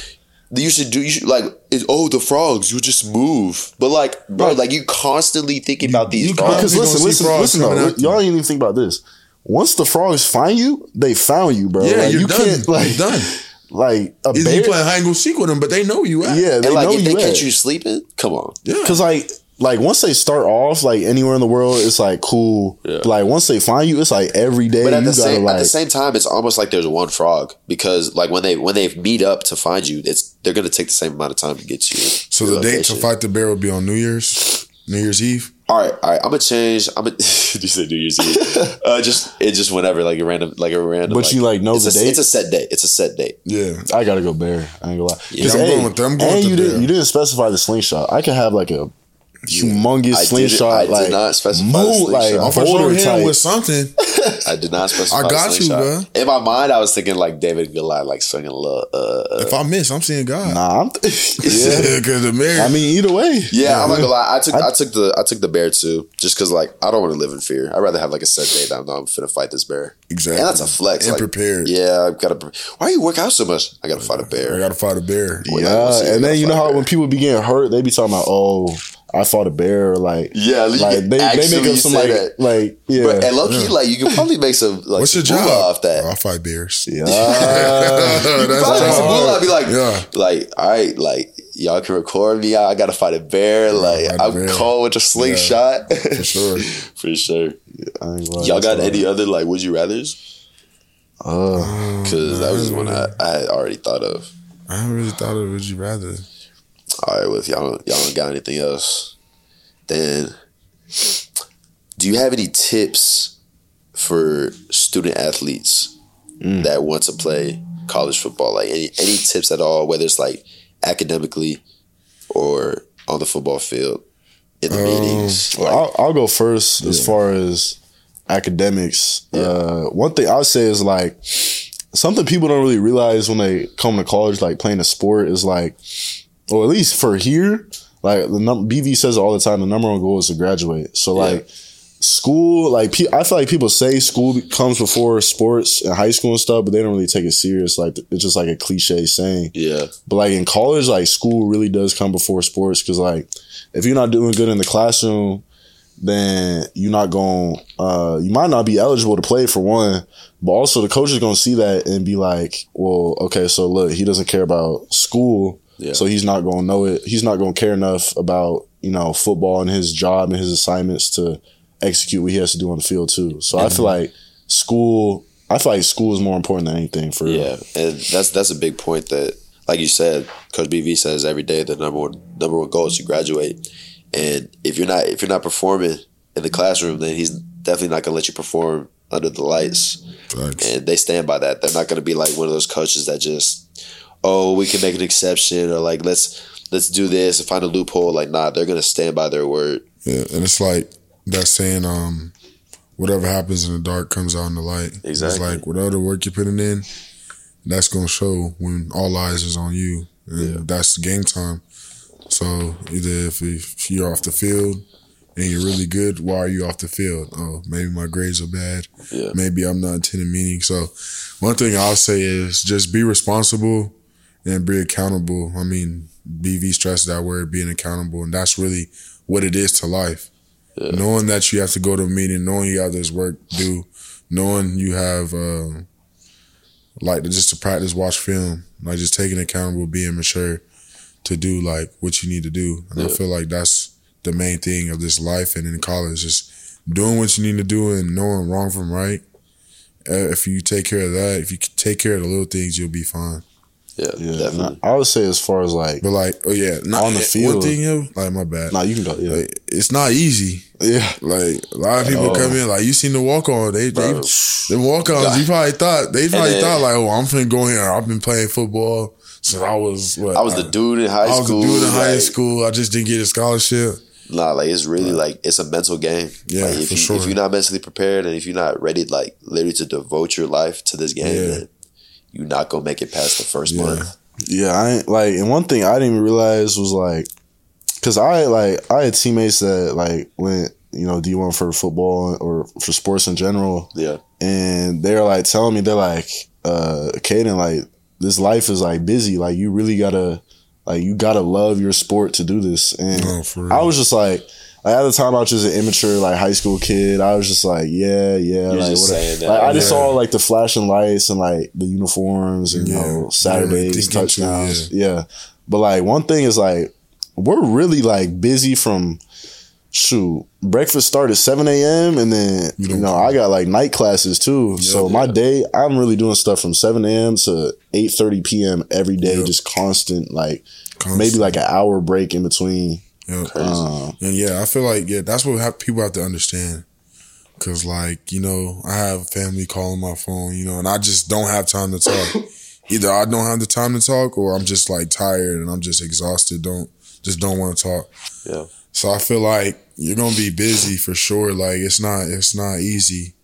[SPEAKER 2] You should do. You should like. It, oh, the frogs. You just move. But like, bro,
[SPEAKER 3] Right.
[SPEAKER 2] like you constantly thinking about these
[SPEAKER 1] you
[SPEAKER 2] frogs.
[SPEAKER 3] Because listen, listen,
[SPEAKER 1] frogs
[SPEAKER 3] listen.
[SPEAKER 1] coming
[SPEAKER 3] Though,
[SPEAKER 1] you.
[SPEAKER 3] y'all ain't even think about this. Once the frogs find you, they found you, bro.
[SPEAKER 1] Yeah,
[SPEAKER 3] like,
[SPEAKER 1] you're
[SPEAKER 3] you
[SPEAKER 1] done.
[SPEAKER 3] can't like
[SPEAKER 1] You're done. [laughs]
[SPEAKER 3] like a
[SPEAKER 1] Either you
[SPEAKER 3] bear.
[SPEAKER 1] playing hide and go seek with them, but they know you. At.
[SPEAKER 3] yeah, they
[SPEAKER 2] and like,
[SPEAKER 3] know
[SPEAKER 2] if they
[SPEAKER 3] you.
[SPEAKER 2] catch
[SPEAKER 3] at.
[SPEAKER 2] you sleeping, come on.
[SPEAKER 1] yeah.
[SPEAKER 3] Cause like like once they start off like anywhere in the world, it's like cool.
[SPEAKER 2] Yeah.
[SPEAKER 3] Like once they find you, it's like every day
[SPEAKER 2] But at
[SPEAKER 3] you
[SPEAKER 2] the
[SPEAKER 3] gotta
[SPEAKER 2] same
[SPEAKER 3] like
[SPEAKER 2] at the same time, it's almost like there's one frog because like when they when they meet up to find you, it's they're gonna take the same amount of time to get you.
[SPEAKER 1] So
[SPEAKER 2] your
[SPEAKER 1] the date to fight the bear will be on New Year's, New Year's Eve.
[SPEAKER 2] All right, all right. I'm gonna change. I'm gonna. [laughs] you said New Year's Eve. [laughs] uh, just it just whenever like a random like a random.
[SPEAKER 3] But you, like, know
[SPEAKER 2] it's
[SPEAKER 3] the
[SPEAKER 2] a,
[SPEAKER 3] date?
[SPEAKER 2] It's a set date. It's a set date.
[SPEAKER 1] Yeah,
[SPEAKER 3] I gotta go bear. I ain't gonna lie.
[SPEAKER 2] Yeah,
[SPEAKER 3] 'Cause,
[SPEAKER 1] I'm going with them. I'm going
[SPEAKER 3] and
[SPEAKER 1] with
[SPEAKER 3] you
[SPEAKER 1] the
[SPEAKER 3] didn't
[SPEAKER 1] bear.
[SPEAKER 3] you didn't specify the slingshot. I could have like a humongous
[SPEAKER 2] I did-
[SPEAKER 3] slingshot.
[SPEAKER 2] I did
[SPEAKER 3] like
[SPEAKER 2] not specify the
[SPEAKER 3] moon- like
[SPEAKER 2] slingshot.
[SPEAKER 3] a
[SPEAKER 1] I'm for sure
[SPEAKER 3] holder
[SPEAKER 1] him with something. [laughs]
[SPEAKER 2] I did not specify.
[SPEAKER 1] I
[SPEAKER 2] the
[SPEAKER 1] got you,
[SPEAKER 2] slingshot. In my mind, I was thinking like David and Goliath, like swinging a little. Uh, uh,
[SPEAKER 1] if I miss, I'm seeing God.
[SPEAKER 3] Nah, I'm [laughs] [laughs]
[SPEAKER 1] Yeah, because the mayor.
[SPEAKER 3] I mean, either way.
[SPEAKER 2] yeah, I'm not gonna lie. I took I, took the I took the bear too, just because like I don't want to live in fear. I'd rather have like a set date. I know I'm finna fight this bear.
[SPEAKER 1] exactly.
[SPEAKER 2] And that's a flex.
[SPEAKER 1] And
[SPEAKER 2] like,
[SPEAKER 1] prepared.
[SPEAKER 2] Yeah, I've got to. Why you work out so much? I gotta fight a bear.
[SPEAKER 1] I got to fight a bear.
[SPEAKER 2] Well, I will see
[SPEAKER 3] Yeah, and then you know how
[SPEAKER 2] bear.
[SPEAKER 3] when people be getting hurt, they be talking about, oh, I fought a bear, like,
[SPEAKER 2] Yeah,
[SPEAKER 3] like they, they make
[SPEAKER 2] actually
[SPEAKER 3] up some like,
[SPEAKER 2] that.
[SPEAKER 3] like, yeah,
[SPEAKER 2] But and low key, like you can probably make some like
[SPEAKER 1] What's your
[SPEAKER 2] some
[SPEAKER 1] job?
[SPEAKER 2] off that.
[SPEAKER 1] Oh, I fight bears.
[SPEAKER 3] yeah.
[SPEAKER 2] You [laughs] can
[SPEAKER 1] That's
[SPEAKER 2] probably make some
[SPEAKER 1] hard.
[SPEAKER 2] moolah. Be like,
[SPEAKER 1] Yeah.
[SPEAKER 2] like, all right, like y'all can record me. I gotta fight a bear. Like
[SPEAKER 1] fight a
[SPEAKER 2] I'm
[SPEAKER 1] bear.
[SPEAKER 2] cold with a slingshot.
[SPEAKER 1] For sure. [laughs]
[SPEAKER 2] For sure.
[SPEAKER 3] I ain't
[SPEAKER 2] Y'all got any other like would you rather's?
[SPEAKER 3] hard. Uh,
[SPEAKER 2] Because that was one I, I had already thought of.
[SPEAKER 1] I haven't really thought of would you rather.
[SPEAKER 2] All right, well if y'all y'all don't got anything else, then do you have any tips for student athletes
[SPEAKER 3] Mm.
[SPEAKER 2] that want to play college football? Like any any tips at all, whether it's like academically or on the football field in the
[SPEAKER 1] Um,
[SPEAKER 2] meetings?
[SPEAKER 3] Well, I'll, I'll go first as far as academics. Uh, one thing I'll say is like something people don't really realize when they come to college, like playing a sport, is like, or at least for here, like the num- BV says all the time. The number one goal is to graduate. So
[SPEAKER 2] Yeah.
[SPEAKER 3] like. School, like pe- I feel like people say school comes before sports and high school and stuff, but they don't really take it serious. Like it's just like a cliche saying.
[SPEAKER 2] yeah,
[SPEAKER 3] But like in college, like school really does come before sports because like if you're not doing good in the classroom, then you're not going. Uh, you might not be eligible to play for one, but also the coach is going to see that and be like, "Well, okay, so look, he doesn't care about school,
[SPEAKER 2] Yeah.
[SPEAKER 3] so he's not going to know it. He's not going to care enough about you know football and his job and his assignments to execute what he has to do on the field too. So I feel mm-hmm. like school. I feel like school is more important than anything for
[SPEAKER 2] yeah, and that's that's a big point that, like you said, Coach BV says every day the number one number one goal is to graduate, and if you're not if you're not performing in the classroom, then he's definitely not gonna let you perform under the lights.
[SPEAKER 1] Facts.
[SPEAKER 2] and they stand by that. They're not going to be like one of those coaches that just, oh, we can make an exception or like let's let's do this and find a loophole. Like, nah, they're to stand by their word.
[SPEAKER 1] Yeah, and it's like that saying, um, whatever happens in the dark comes out in the light.
[SPEAKER 2] Exactly.
[SPEAKER 1] It's like whatever work you're putting in, that's gonna show when all eyes is on you, and that's game time. So either if, if you're off the field and you're really good, why are you off the field? Oh, maybe my grades are bad.
[SPEAKER 2] Yeah.
[SPEAKER 1] Maybe I'm not attending meetings. So one thing I'll say is just be responsible and be accountable. I mean, BV stressed that word, being accountable, and that's really what it is to life. Knowing that you have to go to a meeting, knowing you have this work due, knowing you have uh, like just to practice, watch film, like just taking accountable, being mature to do like what you need to do. And I feel like that's the main thing of this life and in college, just doing what you need to do and knowing wrong from right. Uh, if you take care of that, if you take care of the little things, you'll be fine.
[SPEAKER 2] Yeah,
[SPEAKER 3] Yeah,
[SPEAKER 2] definitely.
[SPEAKER 3] I would say as far as like,
[SPEAKER 1] But like, oh yeah, not
[SPEAKER 3] On the field.
[SPEAKER 1] One
[SPEAKER 3] field.
[SPEAKER 1] thing, yo, like my bad.
[SPEAKER 3] nah, you can go. Yeah,
[SPEAKER 1] Like, it's not easy.
[SPEAKER 3] yeah.
[SPEAKER 1] Like a lot of people
[SPEAKER 3] all.
[SPEAKER 1] come in, like you seen the walk on. They, they
[SPEAKER 2] Bro.
[SPEAKER 1] the walk ons. You probably thought they probably
[SPEAKER 2] then-
[SPEAKER 1] thought like, oh, I'm finna go here. I've been playing football since I was what
[SPEAKER 2] I was the dude in high school.
[SPEAKER 1] I was
[SPEAKER 2] school.
[SPEAKER 1] the dude in high school. I just didn't get a scholarship.
[SPEAKER 2] Nah, like it's really like it's a mental game.
[SPEAKER 1] Yeah,
[SPEAKER 2] like, if
[SPEAKER 1] for
[SPEAKER 2] you,
[SPEAKER 1] sure.
[SPEAKER 2] If you're not mentally prepared and if you're not ready, like literally to devote your life to this game,
[SPEAKER 1] Yeah.
[SPEAKER 2] then you're not gonna make it past the first
[SPEAKER 1] Yeah.
[SPEAKER 2] month.
[SPEAKER 3] Yeah, I like, and one thing I didn't even realize was like, cause I like I had teammates that like went you know D one for football or for sports in general,
[SPEAKER 2] Yeah,
[SPEAKER 3] and they're like telling me they're like, uh, Kaden like this life is like busy. Like you really gotta like you gotta love your sport to do this. And
[SPEAKER 1] Oh.
[SPEAKER 3] I was just like. Like at the time, I was just an immature, like high school kid. I was just like, yeah, yeah.
[SPEAKER 2] You're
[SPEAKER 3] like,
[SPEAKER 2] just
[SPEAKER 3] whatever.
[SPEAKER 2] saying that,
[SPEAKER 3] like I just saw like the flashing lights and like the uniforms and you know Saturdays
[SPEAKER 1] Thinking too,
[SPEAKER 3] touchdowns. yeah, but like one thing is like we're really like busy from shoot breakfast start at 7 a.m and then you,
[SPEAKER 1] don't
[SPEAKER 3] know i got like night classes too so my day i'm really doing stuff from 7 a.m to 8 30 p.m every day
[SPEAKER 1] Yep.
[SPEAKER 3] just constant like
[SPEAKER 1] Constant.
[SPEAKER 3] maybe like an hour break in between Uh,
[SPEAKER 1] And yeah, I feel like yeah, that's what have, people have to understand. Cause like you know, I have family calling my phone, you know, and I just don't have time to talk. [laughs] Either I don't have the time to talk, or I'm just like tired and I'm just exhausted. Don't just don't want to talk.
[SPEAKER 2] Yeah.
[SPEAKER 1] So I feel like you're gonna be busy for sure. Like it's not it's not easy.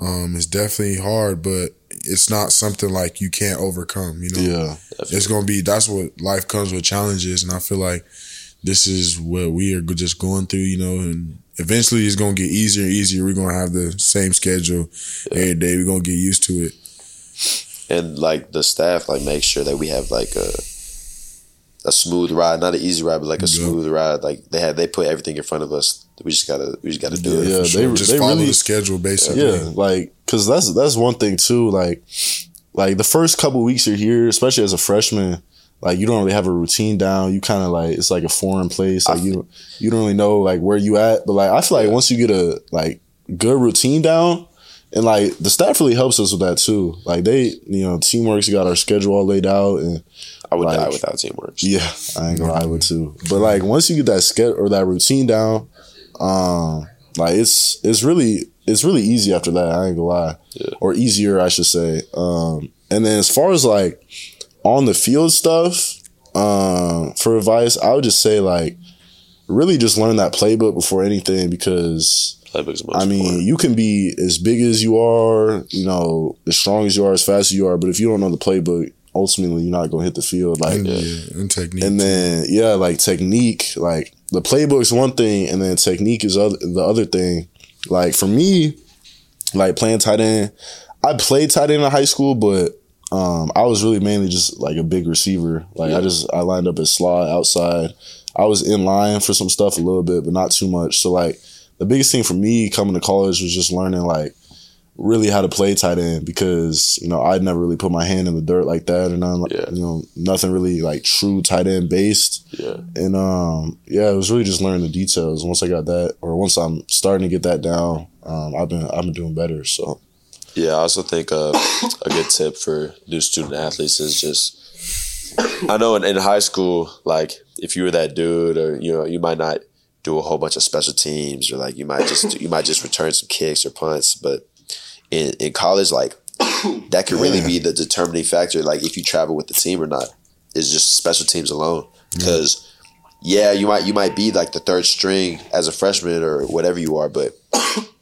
[SPEAKER 1] Um, it's definitely hard, but it's not something like you can't overcome. You know,
[SPEAKER 3] yeah
[SPEAKER 1] it's gonna be that's what life comes with challenges and i feel like this is what we are just going through you know and eventually it's gonna get easier and easier we're gonna have the same schedule every day we're gonna get used to it
[SPEAKER 2] and like the staff like make sure that we have like a a smooth ride, not an easy ride, but like a
[SPEAKER 1] Yeah.
[SPEAKER 2] smooth ride. Like they had, they put everything in front of us. We just gotta, we just gotta do it.
[SPEAKER 3] Yeah,
[SPEAKER 1] For
[SPEAKER 3] they-
[SPEAKER 1] just
[SPEAKER 3] they
[SPEAKER 1] follow
[SPEAKER 3] really-
[SPEAKER 1] the schedule basically
[SPEAKER 3] Yeah, like because that's that's one thing too. Like, like the first couple weeks you're here, especially as a freshman, like you don't really have a routine down. You kind of like it's like a foreign place. Like
[SPEAKER 2] I
[SPEAKER 3] you you don't really know like where you at. But like I feel like once you get a like good routine down. And like the staff really helps us with that too. Like they, you know, teamwork's got our schedule all laid out, and
[SPEAKER 2] I would
[SPEAKER 3] Like-
[SPEAKER 2] die without teamwork.
[SPEAKER 3] yeah, I ain't gonna lie, I would too. But like once you get that schedule or that routine down, um, like it's it's really it's really easy after that. I ain't gonna lie,
[SPEAKER 2] Yeah.
[SPEAKER 3] or easier, I should say. Um, and then as far as like on the field stuff, um, for advice, I would just say like really just learn that playbook before anything because
[SPEAKER 2] Playbook's most
[SPEAKER 3] I mean,
[SPEAKER 2] important.
[SPEAKER 3] you can be as big as you are, you know, as strong as you are, as fast as you are, but if you don't know the playbook, ultimately you're not gonna hit the field. Like,
[SPEAKER 1] and, yeah, and technique
[SPEAKER 3] and then yeah, like technique, like the playbook's one thing, and then technique is other, the other thing. Like for me, like playing tight end, I played tight end in high school, but um, I was really mainly just like a big receiver. Like I just I lined up as slot outside. I was in line for some stuff a little bit, but not too much. So like the biggest thing for me coming to college was just learning like really how to play tight end because you know I'd never really put my hand in the dirt like that and none,
[SPEAKER 2] Yeah.
[SPEAKER 3] you know nothing really like true tight end based
[SPEAKER 2] yeah,
[SPEAKER 3] and um yeah it was really just learning the details once I got that or once I'm starting to get that down um I've been I've been doing better so
[SPEAKER 2] yeah. I also think uh, a good tip for new student athletes is just. I know in, in high school, like if you were that dude, or you know, you might not do a whole bunch of special teams, or like you might just you might just return some kicks or punts, but in in college, like that could really be the determining factor. Like if you travel with the team or not, is just special teams alone. Because yeah, you might you might be like the third string as a freshman or whatever you are, but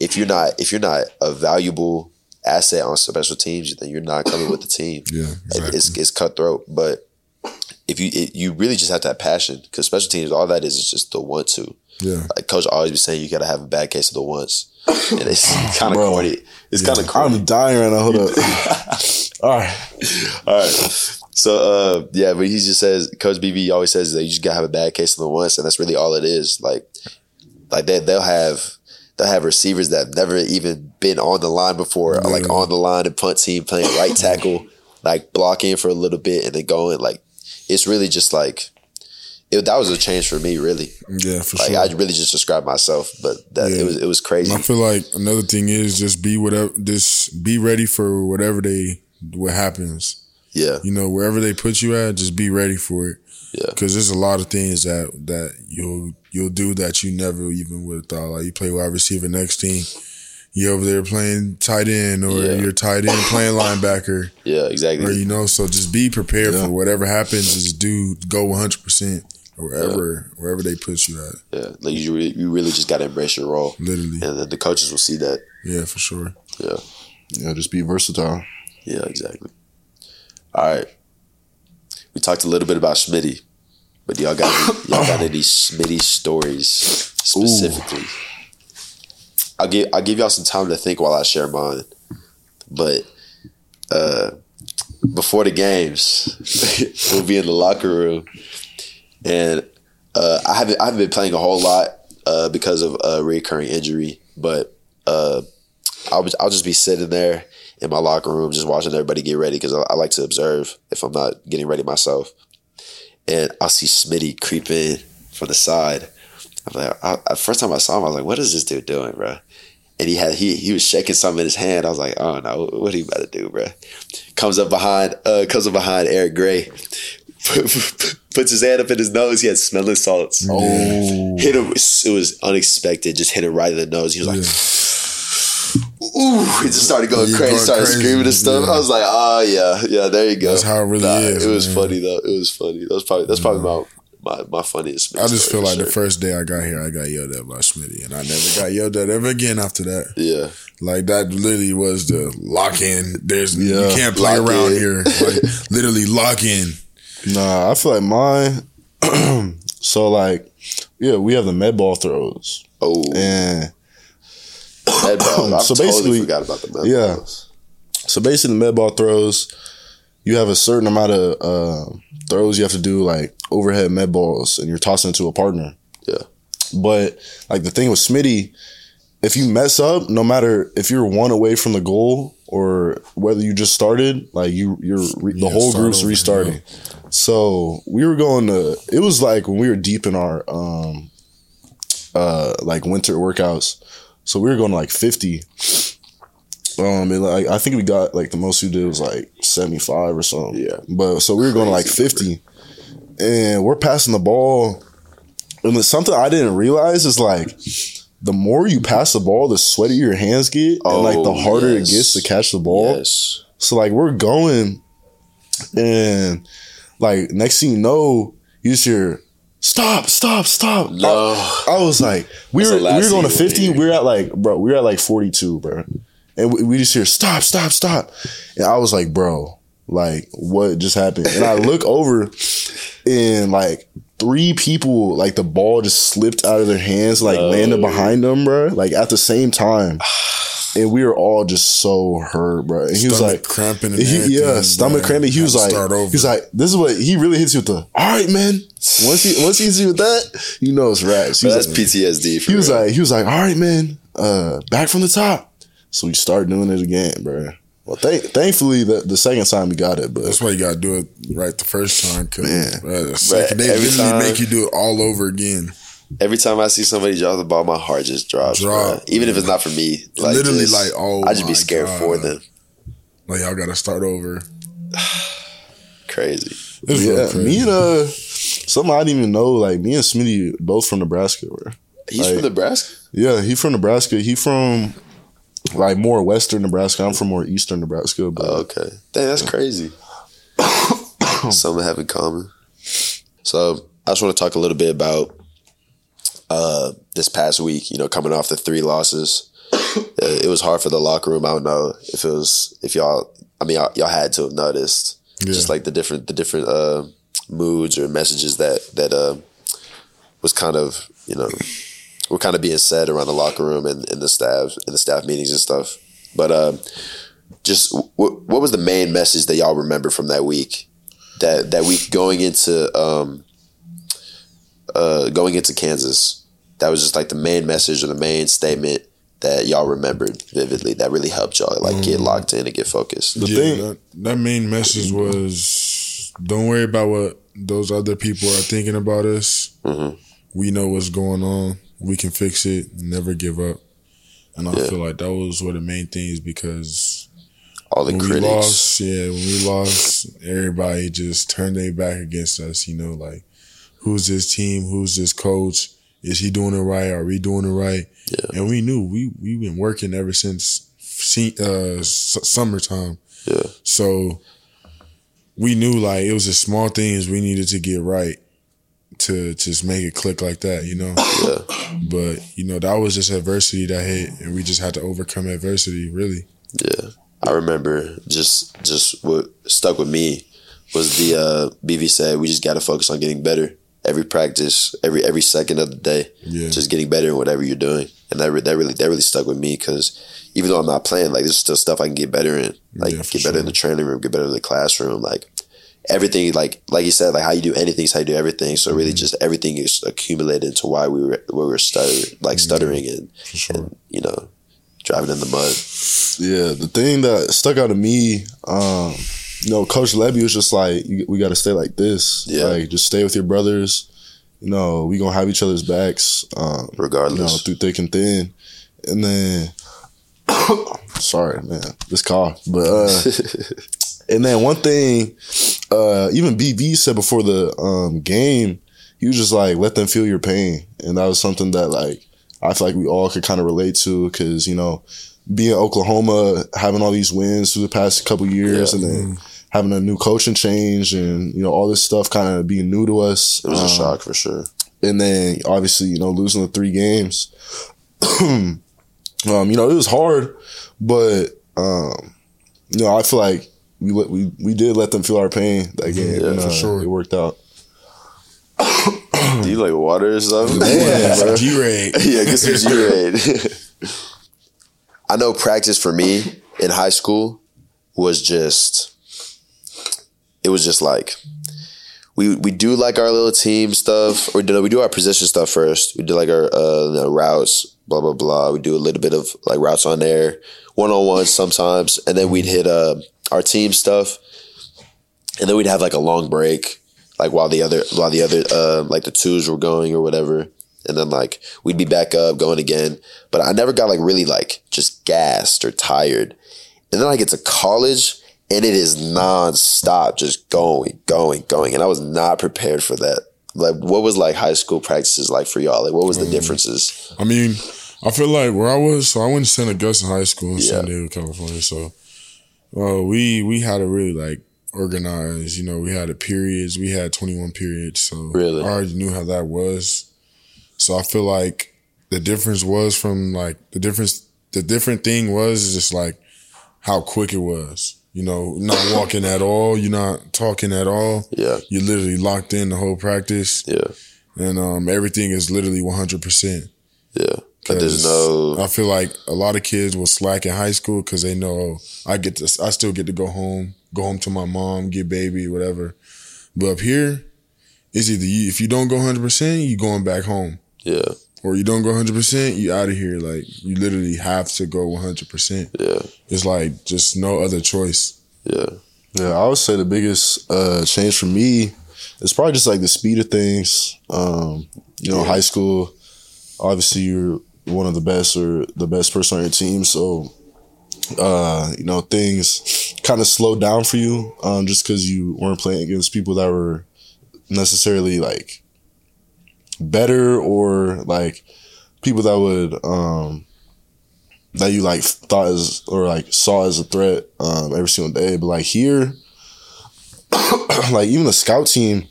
[SPEAKER 2] if you're not if you're not a valuable asset on special teams, then you're not coming with the team.
[SPEAKER 1] yeah exactly.
[SPEAKER 2] It's it's cutthroat, but if you it, you really just have to have passion because special teams all that is is just the want to.
[SPEAKER 1] yeah
[SPEAKER 2] Like coach always be saying, you got to have a bad case of the once, and it's [laughs] kind of corny. It's kind of corny.
[SPEAKER 3] I'm dying right now hold up [laughs] [laughs] all right
[SPEAKER 2] All right. So uh, yeah, but he just says Coach BV always says that you just gotta have a bad case of the once, and that's really all it is. Like, like they they'll have they'll have receivers that have never even been on the line before, or like on the line and punt team playing right [laughs] tackle, like blocking for a little bit and then going. Like, it's really just like it, that was a change for me. Really,
[SPEAKER 1] yeah for
[SPEAKER 2] like
[SPEAKER 1] sure
[SPEAKER 2] I really just described myself, but that
[SPEAKER 1] Yeah.
[SPEAKER 2] it was it was crazy.
[SPEAKER 1] And I feel like another thing is just be whatever just be ready for whatever they what happens
[SPEAKER 2] Yeah,
[SPEAKER 1] you know wherever they put you at just be ready for it
[SPEAKER 2] yeah,
[SPEAKER 1] because there's a lot of things that that you'll you'll do that you never even would have thought. Like you play wide receiver next team, you're over there playing tight end, or
[SPEAKER 2] Yeah.
[SPEAKER 1] you're tight end playing linebacker, [laughs]
[SPEAKER 2] yeah, exactly.
[SPEAKER 1] or you know. So just be prepared
[SPEAKER 3] Yeah.
[SPEAKER 1] for whatever happens. Just do go 100 percent wherever wherever they put you at.
[SPEAKER 2] yeah, like you really, you really just gotta embrace your role,
[SPEAKER 1] Literally,
[SPEAKER 2] and then the coaches will see that.
[SPEAKER 1] yeah, for sure.
[SPEAKER 2] Yeah.
[SPEAKER 3] yeah just be versatile
[SPEAKER 2] Yeah, exactly. All right. We talked a little bit about Smitty, but y'all got y'all got any Smitty stories specifically? I'll give I'll give y'all some time to think while I share mine. But uh, before the games, [laughs] we'll be in the locker room, and uh, I haven't I haven't been playing a whole lot uh, because of a recurring injury, but uh, I'll I'll just be sitting there in my locker room just watching everybody get ready because I, I, like to observe if I'm not getting ready myself, and I'll see Smitty creep in from the side. I'm like, I, first time I saw him, I was like, "What is this dude doing, bro?" And he had he he was shaking something in his hand. I was like, "Oh no, what are you about to do, bro?" Comes up behind, uh, comes up behind Eric Gray, [laughs] puts his hand up in his nose. He had smelling salts. Oh, hit him. It was unexpected. Just hit him right in the nose. He was like. Yeah ooh, he just started going crazy, going started crazy, screaming and stuff. Yeah. I was like, oh yeah, yeah, there you go.
[SPEAKER 1] That's how it really nah, is.
[SPEAKER 2] It was man. funny though. It was funny. That was probably that's probably my my, my funniest.
[SPEAKER 1] I just feel like sure. the first day I got here, I got yelled at by Smitty, and I never got yelled at ever again after that.
[SPEAKER 2] Yeah,
[SPEAKER 1] like that literally was the lock in. There's yeah. you can't play lock around in. here. [laughs] Like literally lock in.
[SPEAKER 3] Nah, I feel like mine. [clears throat] so like, yeah, we have the med ball throws.
[SPEAKER 2] Oh,
[SPEAKER 3] and
[SPEAKER 2] med ball. [laughs] so totally basically, forgot about the med
[SPEAKER 3] yeah. Balls. So basically, the med ball throws. You have a certain amount of uh, throws you have to do, like overhead med balls, and you're tossing it to a partner.
[SPEAKER 2] Yeah.
[SPEAKER 3] But like the thing with Smitty, if you mess up, no matter if you're one away from the goal or whether you just started, like you, you're re- the whole group's over, restarting. Yeah. So we were going to. It was like when we were deep in our um, uh, like winter workouts. So we were going to like 50. Um, and like I think we got like the most we did was like 75 or something.
[SPEAKER 2] Yeah.
[SPEAKER 3] But so we were going to like 50. And we're passing the ball. And it's something I didn't realize is like the more you pass the ball, the sweatier your hands get. Oh, and like the oh, harder yes. it gets to catch the ball.
[SPEAKER 2] Yes.
[SPEAKER 3] So like we're going and like next thing you know, you just hear stop, stop, stop. No. I, I was like, we That's were we were going to 50. We are at like, bro, we are at like 42, bro. And we, we just hear stop, stop, stop. And I was like, bro, like what just happened? And I look [laughs] over and like three people, like the ball just slipped out of their hands, like no. landed behind them, bro. Like at the same time. [sighs] and we were all just so hurt, bro. And he stomach was like
[SPEAKER 1] cramping,
[SPEAKER 3] he, yeah, stomach cramping. He was like, he was like, this is what he really hits you with the. All right, man. Once he once he hits you with that, you know it's rash.
[SPEAKER 2] That's
[SPEAKER 3] like,
[SPEAKER 2] PTSD.
[SPEAKER 3] he was like, he was like, all right, man. Uh, back from the top. So we start doing it again, bro. Well, th- thankfully, the, the second time we got it, but
[SPEAKER 1] that's why you got to do it right the first time. Cause, man, bro, the second, they literally time, make you do it all over again
[SPEAKER 2] every time I see somebody drop the ball, my heart just drops. Drop, Even if it's not for me, like
[SPEAKER 1] literally, just, like oh,
[SPEAKER 2] I just be scared God. for them.
[SPEAKER 1] Like y'all got to start over. [sighs]
[SPEAKER 2] crazy.
[SPEAKER 3] yeah, crazy. me and uh, something I didn't even know. Like me and Smitty both from Nebraska. Where
[SPEAKER 2] he's
[SPEAKER 3] like,
[SPEAKER 2] from Nebraska.
[SPEAKER 3] Yeah, he from Nebraska. He from like more western Nebraska. I'm from more eastern Nebraska. But,
[SPEAKER 2] oh, okay, dang, that's crazy. [coughs] Something have in common. So I just want to talk a little bit about uh, this past week. You know, coming off the three losses, [coughs] it was hard for the locker room. I don't know if it was if y'all. I mean, y'all, y'all had to have noticed yeah. just like the different the different uh, moods or messages that that uh, was kind of you know were kind of being said around the locker room and in the staff in the staff meetings and stuff. But uh, just what what was the main message that y'all remember from that week? That that week going into um, uh, going into Kansas that was just like the main message or the main statement that y'all remembered vividly that really helped y'all like mm. get locked in and get focused?
[SPEAKER 1] The yeah, thing that, that main message was don't worry about what those other people are thinking about us. Mm-hmm. We know what's going on. We can fix it. Never give up. And I yeah. feel like that was one of the main things because
[SPEAKER 2] all the
[SPEAKER 1] when
[SPEAKER 2] critics,
[SPEAKER 1] we lost, yeah, when we lost, everybody just turned their back against us. You know, like who's this team? Who's this coach? Is he doing it right? Are we doing it right?
[SPEAKER 2] Yeah.
[SPEAKER 1] And we knew we we've been working ever since uh, summertime.
[SPEAKER 2] Yeah.
[SPEAKER 1] So we knew like it was the small things we needed to get right to just make it click like that, you know. [coughs]
[SPEAKER 2] Yeah.
[SPEAKER 1] But you know that was just adversity that hit, and we just had to overcome adversity. Really.
[SPEAKER 2] Yeah, I remember just just what stuck with me was the uh, BV said we just got to focus on getting better every practice, every every second of the day,
[SPEAKER 1] yeah.
[SPEAKER 2] just getting better in whatever you're doing, and that that really that really stuck with me because even though I'm not playing, like there's still stuff I can get better in. Like
[SPEAKER 1] Yeah,
[SPEAKER 2] get better in the training room, get better in the classroom, like everything like like you said, like how you do anything is how you do everything. So
[SPEAKER 1] Mm-hmm.
[SPEAKER 2] really just everything is accumulated into why we were we were stuttering like stuttering and,
[SPEAKER 1] sure.
[SPEAKER 2] and you know, driving in the mud.
[SPEAKER 3] Yeah, the thing that stuck out to me, um, you know, Coach Lebby was just like, we got to stay like this.
[SPEAKER 2] Yeah.
[SPEAKER 3] Like, just stay with your brothers. You know, we gonna have each other's backs, um, you know,
[SPEAKER 2] Regardless.
[SPEAKER 3] through thick and thin. And then, [coughs] sorry, man, this cough. But uh, [laughs] and then one thing, uh, even BV said before the um, game, he was just like, let them feel your pain, and that was something that like I feel like we all could kind of relate to because you know, being Oklahoma, having all these wins through the past couple years,
[SPEAKER 2] Yeah.
[SPEAKER 3] and then having a new coaching change, and you know all this stuff kind of being new to us.
[SPEAKER 2] It was a
[SPEAKER 3] um,
[SPEAKER 2] shock for sure.
[SPEAKER 3] and then obviously you know losing the three games [clears throat] um you know it was hard but um you know i feel like we let- we we did let them feel our pain that game
[SPEAKER 2] Yeah,
[SPEAKER 3] and,
[SPEAKER 2] for
[SPEAKER 3] uh,
[SPEAKER 1] sure.
[SPEAKER 3] it worked out
[SPEAKER 2] Do you like water or something?
[SPEAKER 3] Yeah, [laughs]
[SPEAKER 1] G Ray. [laughs]
[SPEAKER 2] yeah, get some G-Raid. [laughs] I know practice for me in high school was just it was just like we we do like our little team stuff or do we do our position stuff first. We do like our uh routes, blah blah blah. We do a little bit of like routes on there, one on one sometimes, and then we'd hit uh our team stuff, and then we'd have like a long break, like while the other while the other uh like the twos were going or whatever, and then like we'd be back up going again. But I never got like really like just gassed or tired, and then I get to college and it is nonstop, just going, going, going, and I was not prepared for that. Like, what was like high school practices like for y'all? Like, what was the differences?
[SPEAKER 1] I mean, I feel like where I was, so I went to St. Augustine High School in
[SPEAKER 2] Yeah.
[SPEAKER 1] San Diego, California. So, uh, we we had to really like organize. You know, we had the periods. We had twenty one periods. So
[SPEAKER 2] Really?
[SPEAKER 1] I already knew how that was. So I feel like the difference was from like the difference. The different thing was just like how quick it was. You know, not walking at all. You're not talking at all.
[SPEAKER 2] Yeah,
[SPEAKER 1] You're literally locked in the whole practice,
[SPEAKER 2] yeah,
[SPEAKER 1] and um, everything is literally 100. percent
[SPEAKER 2] yeah. But there's
[SPEAKER 1] 'Cause
[SPEAKER 2] no,
[SPEAKER 1] I feel like a lot of kids will slack in high school because they know oh, I get to. I still get to go home, go home to my mom, get baby, whatever. But up here, it's either you. If you don't go hundred percent, you're going back home,
[SPEAKER 2] yeah,
[SPEAKER 1] or you don't go hundred percent, you out of here. Like you literally have to go one hundred percent.
[SPEAKER 2] yeah,
[SPEAKER 1] It's like just no other choice.
[SPEAKER 2] yeah,
[SPEAKER 3] yeah i would say the biggest uh change for me is probably just like the speed of things um you know
[SPEAKER 2] Yeah.
[SPEAKER 3] high school obviously you're one of the best or the best person on your team so uh you know things kind of slowed down for you um just because you weren't playing against people that were necessarily like better or like people that would um that you like thought as or like saw as a threat um every single day. But like here [coughs] like even the scout team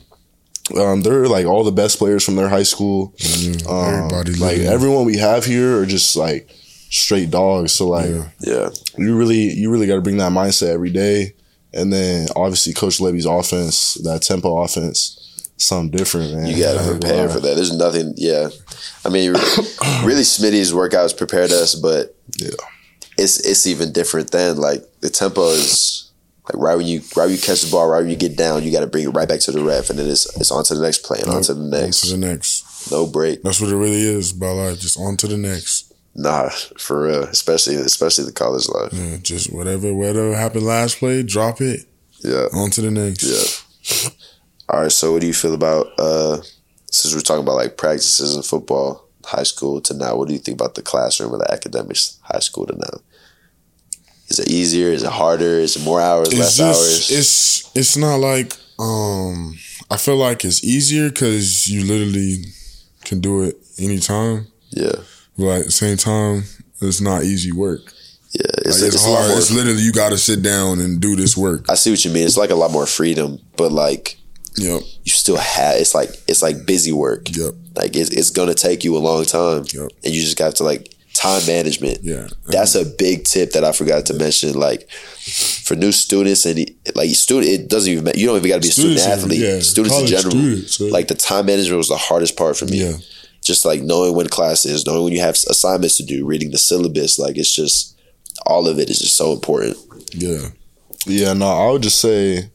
[SPEAKER 3] um they're like all the best players from their high school.
[SPEAKER 1] Yeah,
[SPEAKER 3] um,
[SPEAKER 1] everybody,
[SPEAKER 3] like
[SPEAKER 1] literally.
[SPEAKER 3] everyone we have here are just like straight dogs. So like
[SPEAKER 1] Yeah.
[SPEAKER 2] yeah,
[SPEAKER 3] you really you really got to bring that mindset every day. And then obviously coach Lebby's offense that tempo offense something different man
[SPEAKER 2] you got to [laughs] prepare for that. There's nothing. Yeah, I mean, [coughs] really, Smitty's workouts prepared us, but
[SPEAKER 3] Yeah.
[SPEAKER 2] it's it's even different then. Like the tempo is like right when you right when you catch the ball, right when you get down, you got to bring it right back to the ref, and then it's it's on to the next play and on to the
[SPEAKER 1] On
[SPEAKER 2] next.
[SPEAKER 1] to the next.
[SPEAKER 2] No break.
[SPEAKER 1] That's what it really is about life. Just on to the next.
[SPEAKER 2] Nah, [laughs] for real. Especially especially the college life.
[SPEAKER 1] Yeah, just whatever whatever happened last play, drop it.
[SPEAKER 2] Yeah.
[SPEAKER 1] On to the next.
[SPEAKER 2] Yeah. [laughs] All right. So, what do you feel about uh since we're talking about like practices in football, high school to now? What do you think about the classroom or the academics, high school to now? Is it easier? Is it harder? Is it more hours,
[SPEAKER 1] It's
[SPEAKER 2] less
[SPEAKER 1] just
[SPEAKER 2] hours?
[SPEAKER 1] it's it's not like um I feel like it's easier because you literally can do it anytime,
[SPEAKER 2] yeah,
[SPEAKER 1] but at the same time, it's not easy work.
[SPEAKER 2] yeah. It's,
[SPEAKER 1] Like, it's,
[SPEAKER 2] it's
[SPEAKER 1] hard.
[SPEAKER 2] more.
[SPEAKER 1] It's literally you got to sit down and do this work.
[SPEAKER 2] I see what you mean. It's like a lot more freedom, but like
[SPEAKER 1] Yep,
[SPEAKER 2] you still have. It's like it's like busy work.
[SPEAKER 1] yep,
[SPEAKER 2] Like it's it's gonna take you a long time,
[SPEAKER 1] Yep.
[SPEAKER 2] and you just got to like time management.
[SPEAKER 1] yeah.
[SPEAKER 2] That's a big tip that I forgot to mention. Like for new students and like student, it doesn't even matter. You don't even got to be a student
[SPEAKER 1] Students,
[SPEAKER 2] athlete.
[SPEAKER 1] yeah,
[SPEAKER 2] students in general,
[SPEAKER 1] students, yeah.
[SPEAKER 2] like the time management was the hardest part for me.
[SPEAKER 1] Yeah.
[SPEAKER 2] Just like knowing when class is, knowing when you have assignments to do, reading the syllabus. Like it's just all of it is just so important.
[SPEAKER 1] Yeah.
[SPEAKER 3] Yeah, no, I would just say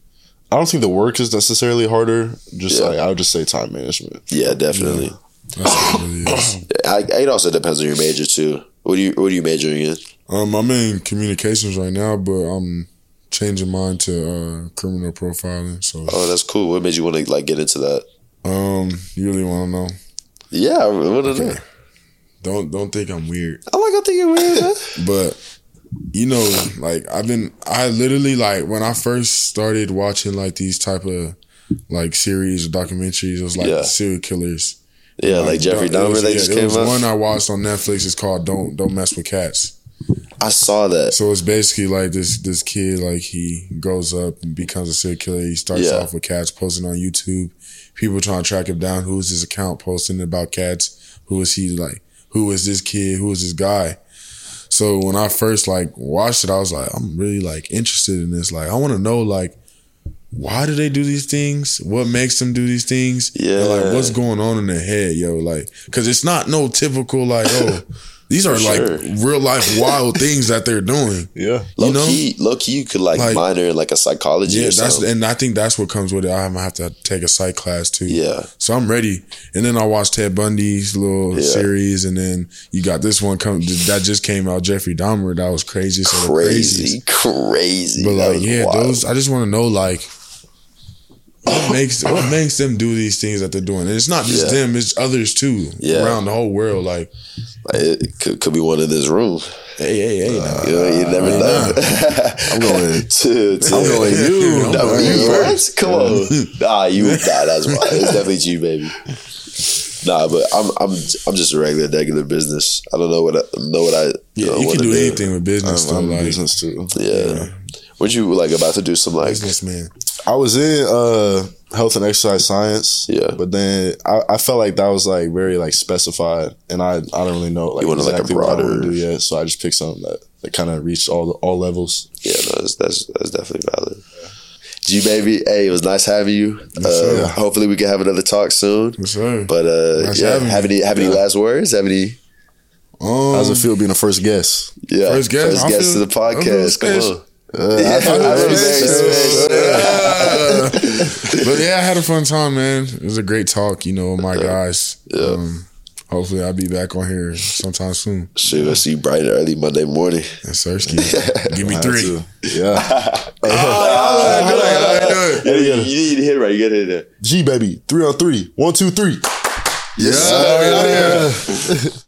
[SPEAKER 3] I don't think the work is necessarily harder. Just
[SPEAKER 2] Yeah.
[SPEAKER 3] like I would just say time management.
[SPEAKER 2] Yeah, definitely.
[SPEAKER 1] That's it really. [coughs]
[SPEAKER 2] I, it also depends on your major too. What do you What are you majoring in?
[SPEAKER 1] Um, I'm in communications right now, but I'm changing mine to uh, criminal profiling. So,
[SPEAKER 2] Oh, that's cool. What made you want to like get into that?
[SPEAKER 1] um, you really want to know?
[SPEAKER 2] Yeah, I want to know.
[SPEAKER 1] Okay. Don't don't think I'm weird,
[SPEAKER 2] I like. I think you're weird. [laughs]
[SPEAKER 1] but you know, like I've been, I literally like when I first started watching like these type of like series or documentaries, it was like
[SPEAKER 2] Yeah.
[SPEAKER 1] serial killers.
[SPEAKER 2] Yeah, like Jeffrey
[SPEAKER 1] it
[SPEAKER 2] Dahmer.
[SPEAKER 1] was-
[SPEAKER 2] They
[SPEAKER 1] yeah,
[SPEAKER 2] just came
[SPEAKER 1] was
[SPEAKER 2] out.
[SPEAKER 1] one I watched on Netflix. It's called "Don't Don't Mess with Cats."
[SPEAKER 2] I saw that.
[SPEAKER 1] So it's basically like this this kid like he grows up and becomes a serial killer. He starts
[SPEAKER 2] Yeah.
[SPEAKER 1] off with cats posting on YouTube. People trying to track him down. Who's his account posting about cats? Who is he like? Who is this kid? Who is this guy? So when I first like watched it, I was like, I'm really like interested in this. Like I want to know like why do they do these things? What makes them do these things? And,
[SPEAKER 2] Yeah.
[SPEAKER 1] like what's going on in their head, yo? Like, cause it's not no typical like, oh, [laughs] these are like
[SPEAKER 2] sure.
[SPEAKER 1] real life wild [laughs] things that they're doing. [laughs]
[SPEAKER 3] Yeah.
[SPEAKER 2] Low
[SPEAKER 1] you know?
[SPEAKER 2] key, low key, you could like,
[SPEAKER 1] Like-
[SPEAKER 2] minor in like a psychology.
[SPEAKER 1] Yeah,
[SPEAKER 2] or
[SPEAKER 1] that's
[SPEAKER 2] something.
[SPEAKER 1] and I think that's what comes with it. I'm gonna have to take a psych class too.
[SPEAKER 2] yeah.
[SPEAKER 1] So I'm ready. And then I watched Ted Bundy's little
[SPEAKER 2] Yeah.
[SPEAKER 1] series, and then you got this one come that just came out, Jeffrey Dahmer. That was crazy. So
[SPEAKER 2] Crazy, crazy.
[SPEAKER 1] But like, yeah,
[SPEAKER 2] wild.
[SPEAKER 1] those. I just want to know like. What makes what makes them do these things that they're doing? And it's not just
[SPEAKER 2] Yeah.
[SPEAKER 1] them; it's others too
[SPEAKER 2] Yeah.
[SPEAKER 1] around the whole world. Like,
[SPEAKER 2] Like, it could, could be one in this room.
[SPEAKER 1] hey, hey, hey, now.
[SPEAKER 2] You know, you never
[SPEAKER 1] Hey,
[SPEAKER 2] know.
[SPEAKER 3] I'm going. [laughs]
[SPEAKER 2] to, to,
[SPEAKER 3] I'm going you. [laughs]
[SPEAKER 1] I'm
[SPEAKER 2] you
[SPEAKER 1] going
[SPEAKER 2] first. Come on. [laughs] Nah, you. Nah, that's why. It's definitely you, baby. Nah, but I'm I'm I'm just a regular, regular business. I don't know what I know what I.
[SPEAKER 1] Yeah,
[SPEAKER 2] uh,
[SPEAKER 1] you can do anything with business.
[SPEAKER 3] I'm,
[SPEAKER 1] though,
[SPEAKER 3] I'm
[SPEAKER 1] like
[SPEAKER 3] business too.
[SPEAKER 2] Yeah. Weren't you like about to do some like?
[SPEAKER 1] businessman.
[SPEAKER 3] I was in uh health and exercise science.
[SPEAKER 2] Yeah.
[SPEAKER 3] But then I, I felt like that was like very like specified and I I don't really know like
[SPEAKER 2] You wanted, like, a
[SPEAKER 3] exactly what I want
[SPEAKER 2] broader-
[SPEAKER 3] to do yet. So I just picked something that, that kind of reached all the, all levels.
[SPEAKER 2] Yeah, no, that's that's, that's definitely valid. G baby, hey, it was nice having you.
[SPEAKER 1] sir.
[SPEAKER 2] Uh, hopefully, we can have another talk soon.
[SPEAKER 1] Yes, sir.
[SPEAKER 2] But uh,
[SPEAKER 1] Nice
[SPEAKER 2] yeah,
[SPEAKER 1] having
[SPEAKER 2] have
[SPEAKER 1] me.
[SPEAKER 2] any have any
[SPEAKER 3] Yeah.
[SPEAKER 2] last words? Have any?
[SPEAKER 1] um,
[SPEAKER 3] How's it feel being the first guest?
[SPEAKER 2] Yeah,
[SPEAKER 1] First guest, I
[SPEAKER 2] guest
[SPEAKER 1] feel-
[SPEAKER 2] to the podcast. Come on.
[SPEAKER 3] Uh,
[SPEAKER 2] Yeah,
[SPEAKER 3] I feel
[SPEAKER 2] I feel
[SPEAKER 3] very
[SPEAKER 2] very
[SPEAKER 1] but yeah, I had a fun time, man. It was a great talk, you know, my guys.
[SPEAKER 2] Yeah.
[SPEAKER 1] Um, hopefully, I'll be back on here sometime soon.
[SPEAKER 2] Shoot, I see you bright and early Monday morning.
[SPEAKER 1] And Sersky, [laughs] give me
[SPEAKER 3] I had
[SPEAKER 1] three.
[SPEAKER 3] to. Yeah.
[SPEAKER 2] You, you need to hit it right. You got to hit it.
[SPEAKER 3] G baby, three on three. One, two, three.
[SPEAKER 1] Yes, sir. [laughs]